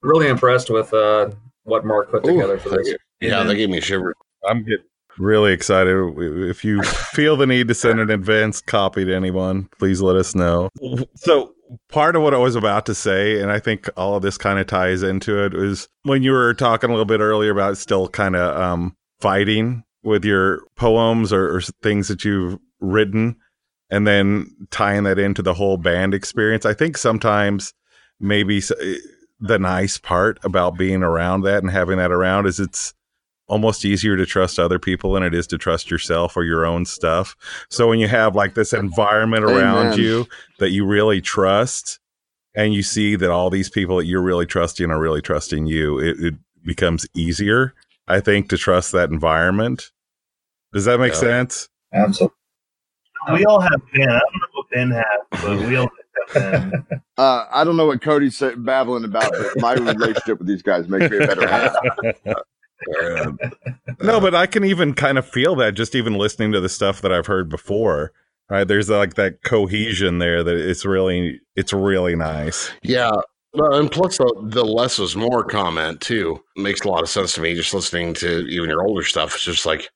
[SPEAKER 7] really impressed with uh, what Mark put
[SPEAKER 5] Ooh,
[SPEAKER 7] together for
[SPEAKER 5] thank
[SPEAKER 7] this.
[SPEAKER 5] you. Yeah, that gave me a shivers.
[SPEAKER 4] I'm getting really excited. If you feel the need to send an advanced copy to anyone, please let us know. So, part of what I was about to say, and I think all of this kind of ties into it, is when you were talking a little bit earlier about still kind of um, fighting with your poems or, or things that you've written, and then tying that into the whole band experience. I think sometimes maybe eh, the nice part about being around that and having that around is it's almost easier to trust other people than it is to trust yourself or your own stuff. So when you have like this environment around
[SPEAKER 2] Amen.
[SPEAKER 4] you that you really trust and you see that all these people that you're really trusting are really trusting you, it, it becomes easier, I think, to trust that environment. Does that make
[SPEAKER 5] Yeah.
[SPEAKER 4] sense?
[SPEAKER 7] Absolutely.
[SPEAKER 6] we all have Ben. I don't know what Ben has, but we all have Ben.
[SPEAKER 2] Uh, I don't know what Cody's babbling about, but my relationship with these guys makes me a better man.
[SPEAKER 4] no, but I can even kind of feel that just even listening to the stuff that I've heard before. Right, there's like that cohesion there that it's really, it's really nice.
[SPEAKER 5] Yeah. Well, and plus the, the less is more comment too makes a lot of sense to me. Just listening to even your older stuff, it's just like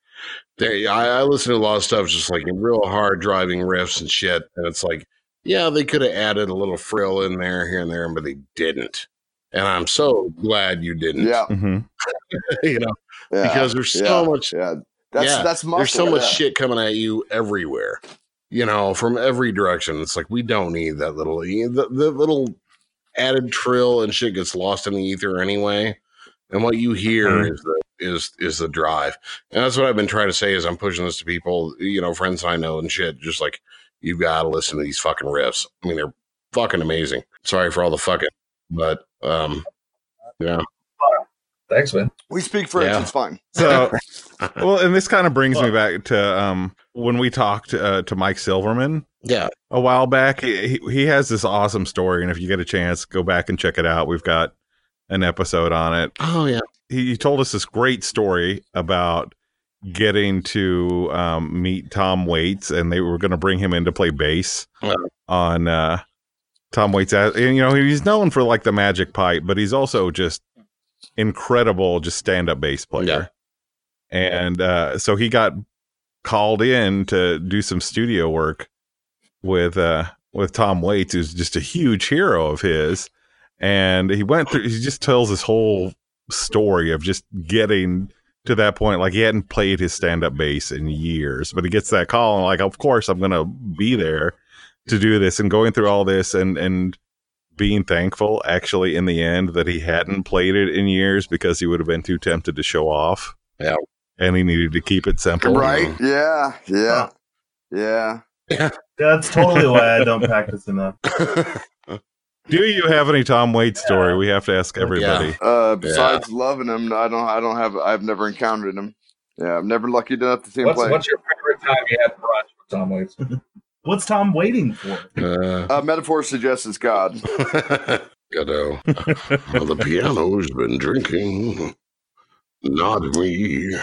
[SPEAKER 5] they, I, I listen to a lot of stuff, just like real hard driving riffs and shit, and it's like yeah, they could have added a little frill in there here and there, but they didn't. And I'm so glad you didn't.
[SPEAKER 2] Yeah,
[SPEAKER 4] hmm
[SPEAKER 5] you know,
[SPEAKER 2] yeah,
[SPEAKER 5] because there's so
[SPEAKER 2] yeah,
[SPEAKER 5] much
[SPEAKER 2] Yeah, that's
[SPEAKER 5] Yeah,
[SPEAKER 2] that's muscle.
[SPEAKER 5] there's so much
[SPEAKER 2] yeah.
[SPEAKER 5] shit coming at you everywhere you know from every direction it's like we don't need that little the, the little added trill and shit gets lost in the ether anyway and what you hear
[SPEAKER 4] Mhm.
[SPEAKER 5] is the is is the drive and that's what i've been trying to say is i'm pushing this to people you know friends i know and shit just like you gotta listen to these fucking riffs i mean they're fucking amazing sorry for all the fucking but um yeah
[SPEAKER 7] Thanks, man.
[SPEAKER 2] We speak French.
[SPEAKER 5] Yeah.
[SPEAKER 2] It's fine.
[SPEAKER 4] So, well, and this kind of brings me back to um, when we talked uh, to Mike Silverman
[SPEAKER 5] yeah
[SPEAKER 4] a while back. He, he has this awesome story, and if you get a chance, go back and check it out. We've got an episode on it.
[SPEAKER 5] oh yeah
[SPEAKER 4] He, he told us this great story about getting to um, meet Tom Waits, and they were going to bring him in to play bass
[SPEAKER 5] Yeah.
[SPEAKER 4] on uh, Tom Waits. And you know, he's known for like the magic pipe, but he's also just incredible, just stand up bass player. yeah. And uh, so he got called in to do some studio work with uh, with Tom Waits, who's just a huge hero of his. And he went through. He just tells this whole story of just getting to that point. Like he hadn't played his stand up bass in years, but he gets that call and like, of course, I'm gonna be there to do this. And going through all this and and being thankful actually in the end that he hadn't played it in years because he would have been too tempted to show off.
[SPEAKER 5] Yeah.
[SPEAKER 4] And he needed to keep it simple.
[SPEAKER 2] Right? Yeah, yeah, yeah.
[SPEAKER 6] That's totally why I don't practice enough.
[SPEAKER 4] Do you have any Tom Waits story? We have to ask everybody.
[SPEAKER 2] Uh, besides loving him, I don't. I don't have. I've never encountered him. Yeah, I'm never lucky enough to see him
[SPEAKER 7] What's,
[SPEAKER 2] play.
[SPEAKER 7] what's your favorite time you had brunch with Tom Waits?
[SPEAKER 6] What's Tom waiting for?
[SPEAKER 5] uh,
[SPEAKER 2] Uh, metaphor suggests it's God.
[SPEAKER 5] Godot. well, the piano's been drinking. Not me.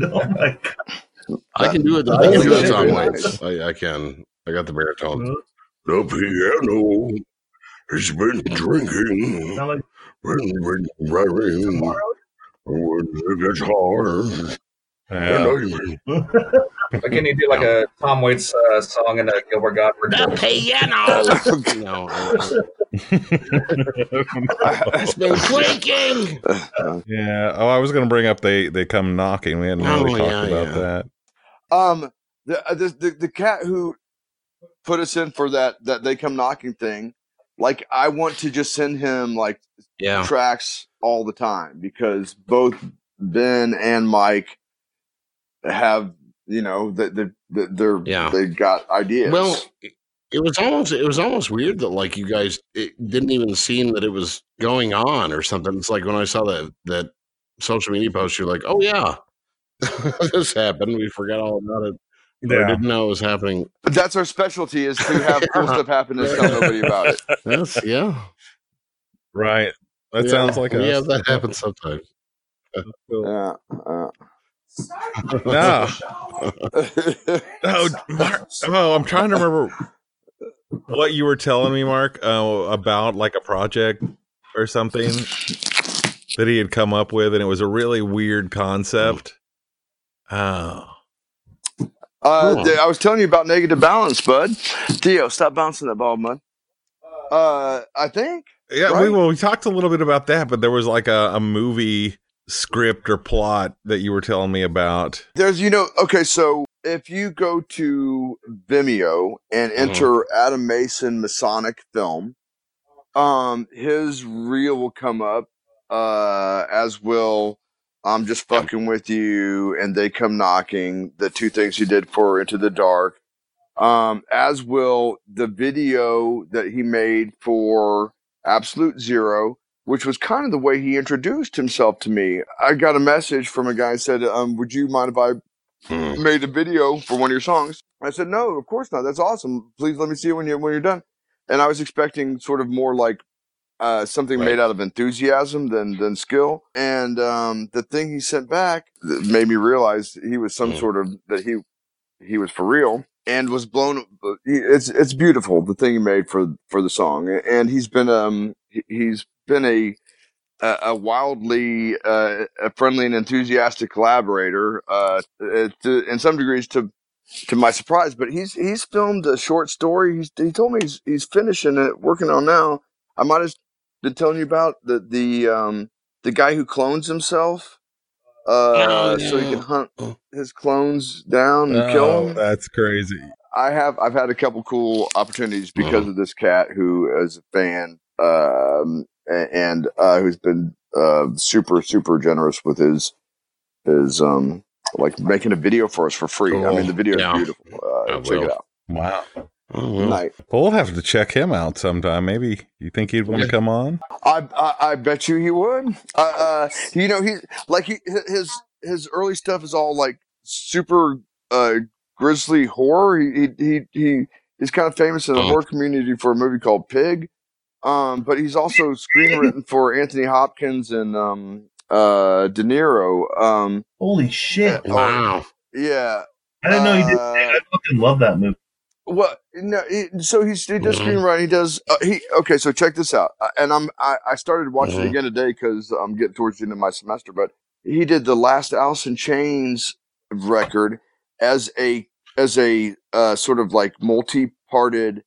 [SPEAKER 6] Oh my god!
[SPEAKER 5] I can do it. I can do it Tom Waits. I, I can. I got the baritone. The piano has been drinking.
[SPEAKER 6] Sound like
[SPEAKER 5] Been, been writing. When it gets hard.
[SPEAKER 4] Yeah.
[SPEAKER 7] Can you do like a Tom Waits uh, song and a Gilbert Gottfried?
[SPEAKER 5] I- piano. no, I- it's been clinking.
[SPEAKER 4] yeah. Oh, I was going to bring up they they come knocking. We hadn't really
[SPEAKER 5] Oh,
[SPEAKER 4] talked
[SPEAKER 5] yeah,
[SPEAKER 4] about
[SPEAKER 5] yeah.
[SPEAKER 4] that.
[SPEAKER 2] Um, the, uh, the the the cat who put us in for that that they come knocking thing. Like, I want to just send him like
[SPEAKER 5] Yeah.
[SPEAKER 2] tracks all the time because both Ben and Mike have you know that the, the, they're
[SPEAKER 5] Yeah.
[SPEAKER 2] they got ideas.
[SPEAKER 5] Well, it- was almost it was almost weird that like you guys it didn't even seem that it was going on or something. It's like when I saw that that social media post, you're like, oh yeah, this happened. We forgot all about it. But I didn't know it was happening.
[SPEAKER 2] that's our specialty is to have cool stuff happen and tell nobody about it.
[SPEAKER 5] That's yeah.
[SPEAKER 4] Right. That
[SPEAKER 5] Yeah.
[SPEAKER 4] sounds like a
[SPEAKER 5] yeah,
[SPEAKER 4] us.
[SPEAKER 5] that happens sometimes.
[SPEAKER 2] Yeah. uh.
[SPEAKER 4] No. Oh, Mark, oh, I'm trying to remember what you were telling me, Mark, uh, about like a project or something that he had come up with, and it was a really weird concept. Oh,
[SPEAKER 2] Uh,
[SPEAKER 5] Cool.
[SPEAKER 2] th- I was telling you about negative balance, bud. Theo, stop bouncing that ball, bud. Uh, I think.
[SPEAKER 4] yeah. We,
[SPEAKER 2] Right.
[SPEAKER 4] well, we talked a little bit about that, but there was like a, a movie script or plot that you were telling me about.
[SPEAKER 2] There's, you know, okay, so if you go to Vimeo and
[SPEAKER 5] Mhm.
[SPEAKER 2] enter Adam Mason Masonic film, um, his reel will come up, uh, as will I'm just fucking with you and they come knocking, the two things he did for Into the Dark. Um, as will the video that he made for Absolute Zero, which was kind of the way he introduced himself to me. I got a message from a guy who said, um, would you mind if I
[SPEAKER 5] Hmm.
[SPEAKER 2] made a video for one of your songs. I said, no, of course not. That's awesome. Please let me see it when you when you're done. And I was expecting sort of more like uh, something
[SPEAKER 5] Right.
[SPEAKER 2] made out of enthusiasm than than skill. And um, the thing he sent back made me realize he was some
[SPEAKER 5] Mhm.
[SPEAKER 2] sort of that he he was for real and was blown. It's it's beautiful the thing he made for for the song. And he's been um he- he's been a a, wildly uh, a friendly and enthusiastic collaborator uh, uh, to, in some degrees to to my surprise. But he's he's filmed a short story. He's, he told me he's he's finishing it, working on now. I might have been telling you about the the um the guy who clones himself, uh,
[SPEAKER 5] Oh,
[SPEAKER 2] so he can hunt
[SPEAKER 5] Oh.
[SPEAKER 2] his clones down and kill
[SPEAKER 4] Oh,
[SPEAKER 2] them.
[SPEAKER 4] that's crazy.
[SPEAKER 2] I have I've had a couple cool opportunities because
[SPEAKER 5] Uh-huh.
[SPEAKER 2] of this cat who is a fan um, a- and uh, who's been uh, super super generous with his his um like making a video for us for free. I mean the video is beautiful. Uh,
[SPEAKER 5] I
[SPEAKER 2] check it out.
[SPEAKER 4] Wow.
[SPEAKER 5] Oh, well.
[SPEAKER 2] Night.
[SPEAKER 4] Well, we'll have to check him out sometime. Maybe you think he'd want to come on?
[SPEAKER 2] I, I I bet you he would. Uh, uh you know he like he his his early stuff is all like super uh grisly horror. He he he, he he's kind of famous in the
[SPEAKER 5] Uh-huh.
[SPEAKER 2] horror community for a movie called Pig. Um, but he's also screenwritten for Anthony Hopkins and um uh De Niro. Um,
[SPEAKER 6] Holy shit!
[SPEAKER 2] oh
[SPEAKER 5] Wow.
[SPEAKER 2] yeah.
[SPEAKER 6] I didn't know he did.
[SPEAKER 2] Uh,
[SPEAKER 6] I fucking love that movie.
[SPEAKER 2] Well, no. He, so he's he does
[SPEAKER 5] Mhm.
[SPEAKER 2] screenwriting. He does. Uh, he okay. So check this out. Uh, and I'm I, I started watching it
[SPEAKER 5] Mhm.
[SPEAKER 2] again today because I'm getting towards the end of my semester. But he did the last Alice in Chains record as a as a uh, sort of like multi-parted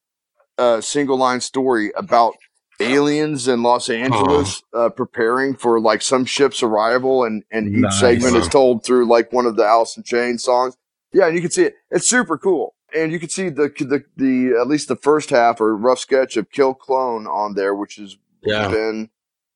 [SPEAKER 2] uh, single line story about aliens in Los Angeles uh, preparing for like some ship's arrival, and and each
[SPEAKER 4] Nice.
[SPEAKER 2] segment is told through like one of the Alice in Chains songs. Yeah, and you can see it. It's super cool, and you can see the the the at least the first half or rough sketch of Kill Clone on there, which has
[SPEAKER 5] Yeah.
[SPEAKER 2] been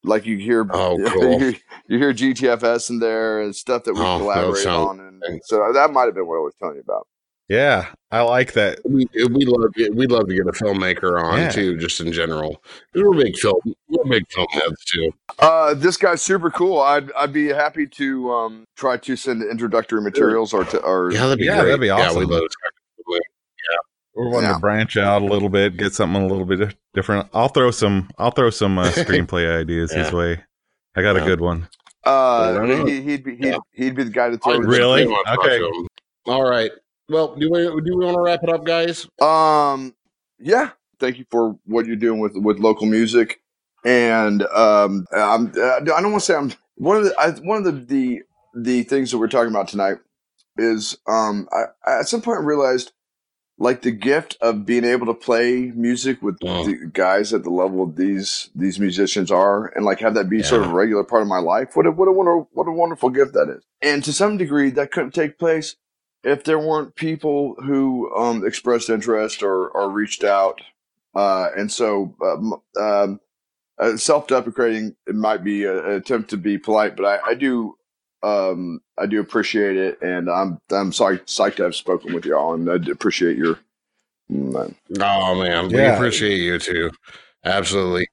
[SPEAKER 2] like you hear
[SPEAKER 5] Oh,
[SPEAKER 2] you,
[SPEAKER 5] cool.
[SPEAKER 2] hear, you hear GTFS in there and stuff that we
[SPEAKER 5] Oh, that
[SPEAKER 2] collaborate
[SPEAKER 5] sounds.
[SPEAKER 2] on, and so that might have been what I was telling you about.
[SPEAKER 4] Yeah, I like that.
[SPEAKER 5] We we love we'd love to get a filmmaker on
[SPEAKER 4] Yeah.
[SPEAKER 5] too, just in general. We're big film we're big film heads too.
[SPEAKER 2] Uh, this guy's super cool. I'd I'd be happy to um try to send introductory materials or to or
[SPEAKER 5] Yeah, that'd be
[SPEAKER 4] Yeah,
[SPEAKER 5] great.
[SPEAKER 4] that'd be
[SPEAKER 5] Yeah,
[SPEAKER 4] awesome.
[SPEAKER 5] we love to
[SPEAKER 4] We're wanting
[SPEAKER 2] Yeah.
[SPEAKER 4] to branch out a little bit, get something a little bit different. I'll throw some. I'll throw some uh, screenplay ideas his way. I got a good one.
[SPEAKER 2] uh he, he'd be he'd,
[SPEAKER 5] Yeah.
[SPEAKER 2] he'd be the guy to throw. It
[SPEAKER 4] Really? Okay.
[SPEAKER 5] watch 'em. All right. Well, do we do we want to wrap it up, guys?
[SPEAKER 2] Um, yeah. Thank you for what you're doing with with local music, and um, I'm I don't want to say I'm one of the I, one of the, the the things that we're talking about tonight is um I, I at some point realized like the gift of being able to play music with
[SPEAKER 5] Oh.
[SPEAKER 2] the guys at the level these these musicians are and like have that be sort of a regular part of my life. What a what a wonder, what a wonderful gift that is. And to some degree that couldn't take place if there weren't people who um expressed interest or or reached out. Uh and so um, um uh, self-deprecating it might be an attempt to be polite but i i do um i do appreciate it and i'm i'm sorry psyched to have spoken with y'all and i appreciate your mm,
[SPEAKER 5] Oh man, we
[SPEAKER 4] Yeah.
[SPEAKER 5] appreciate you too. Absolutely.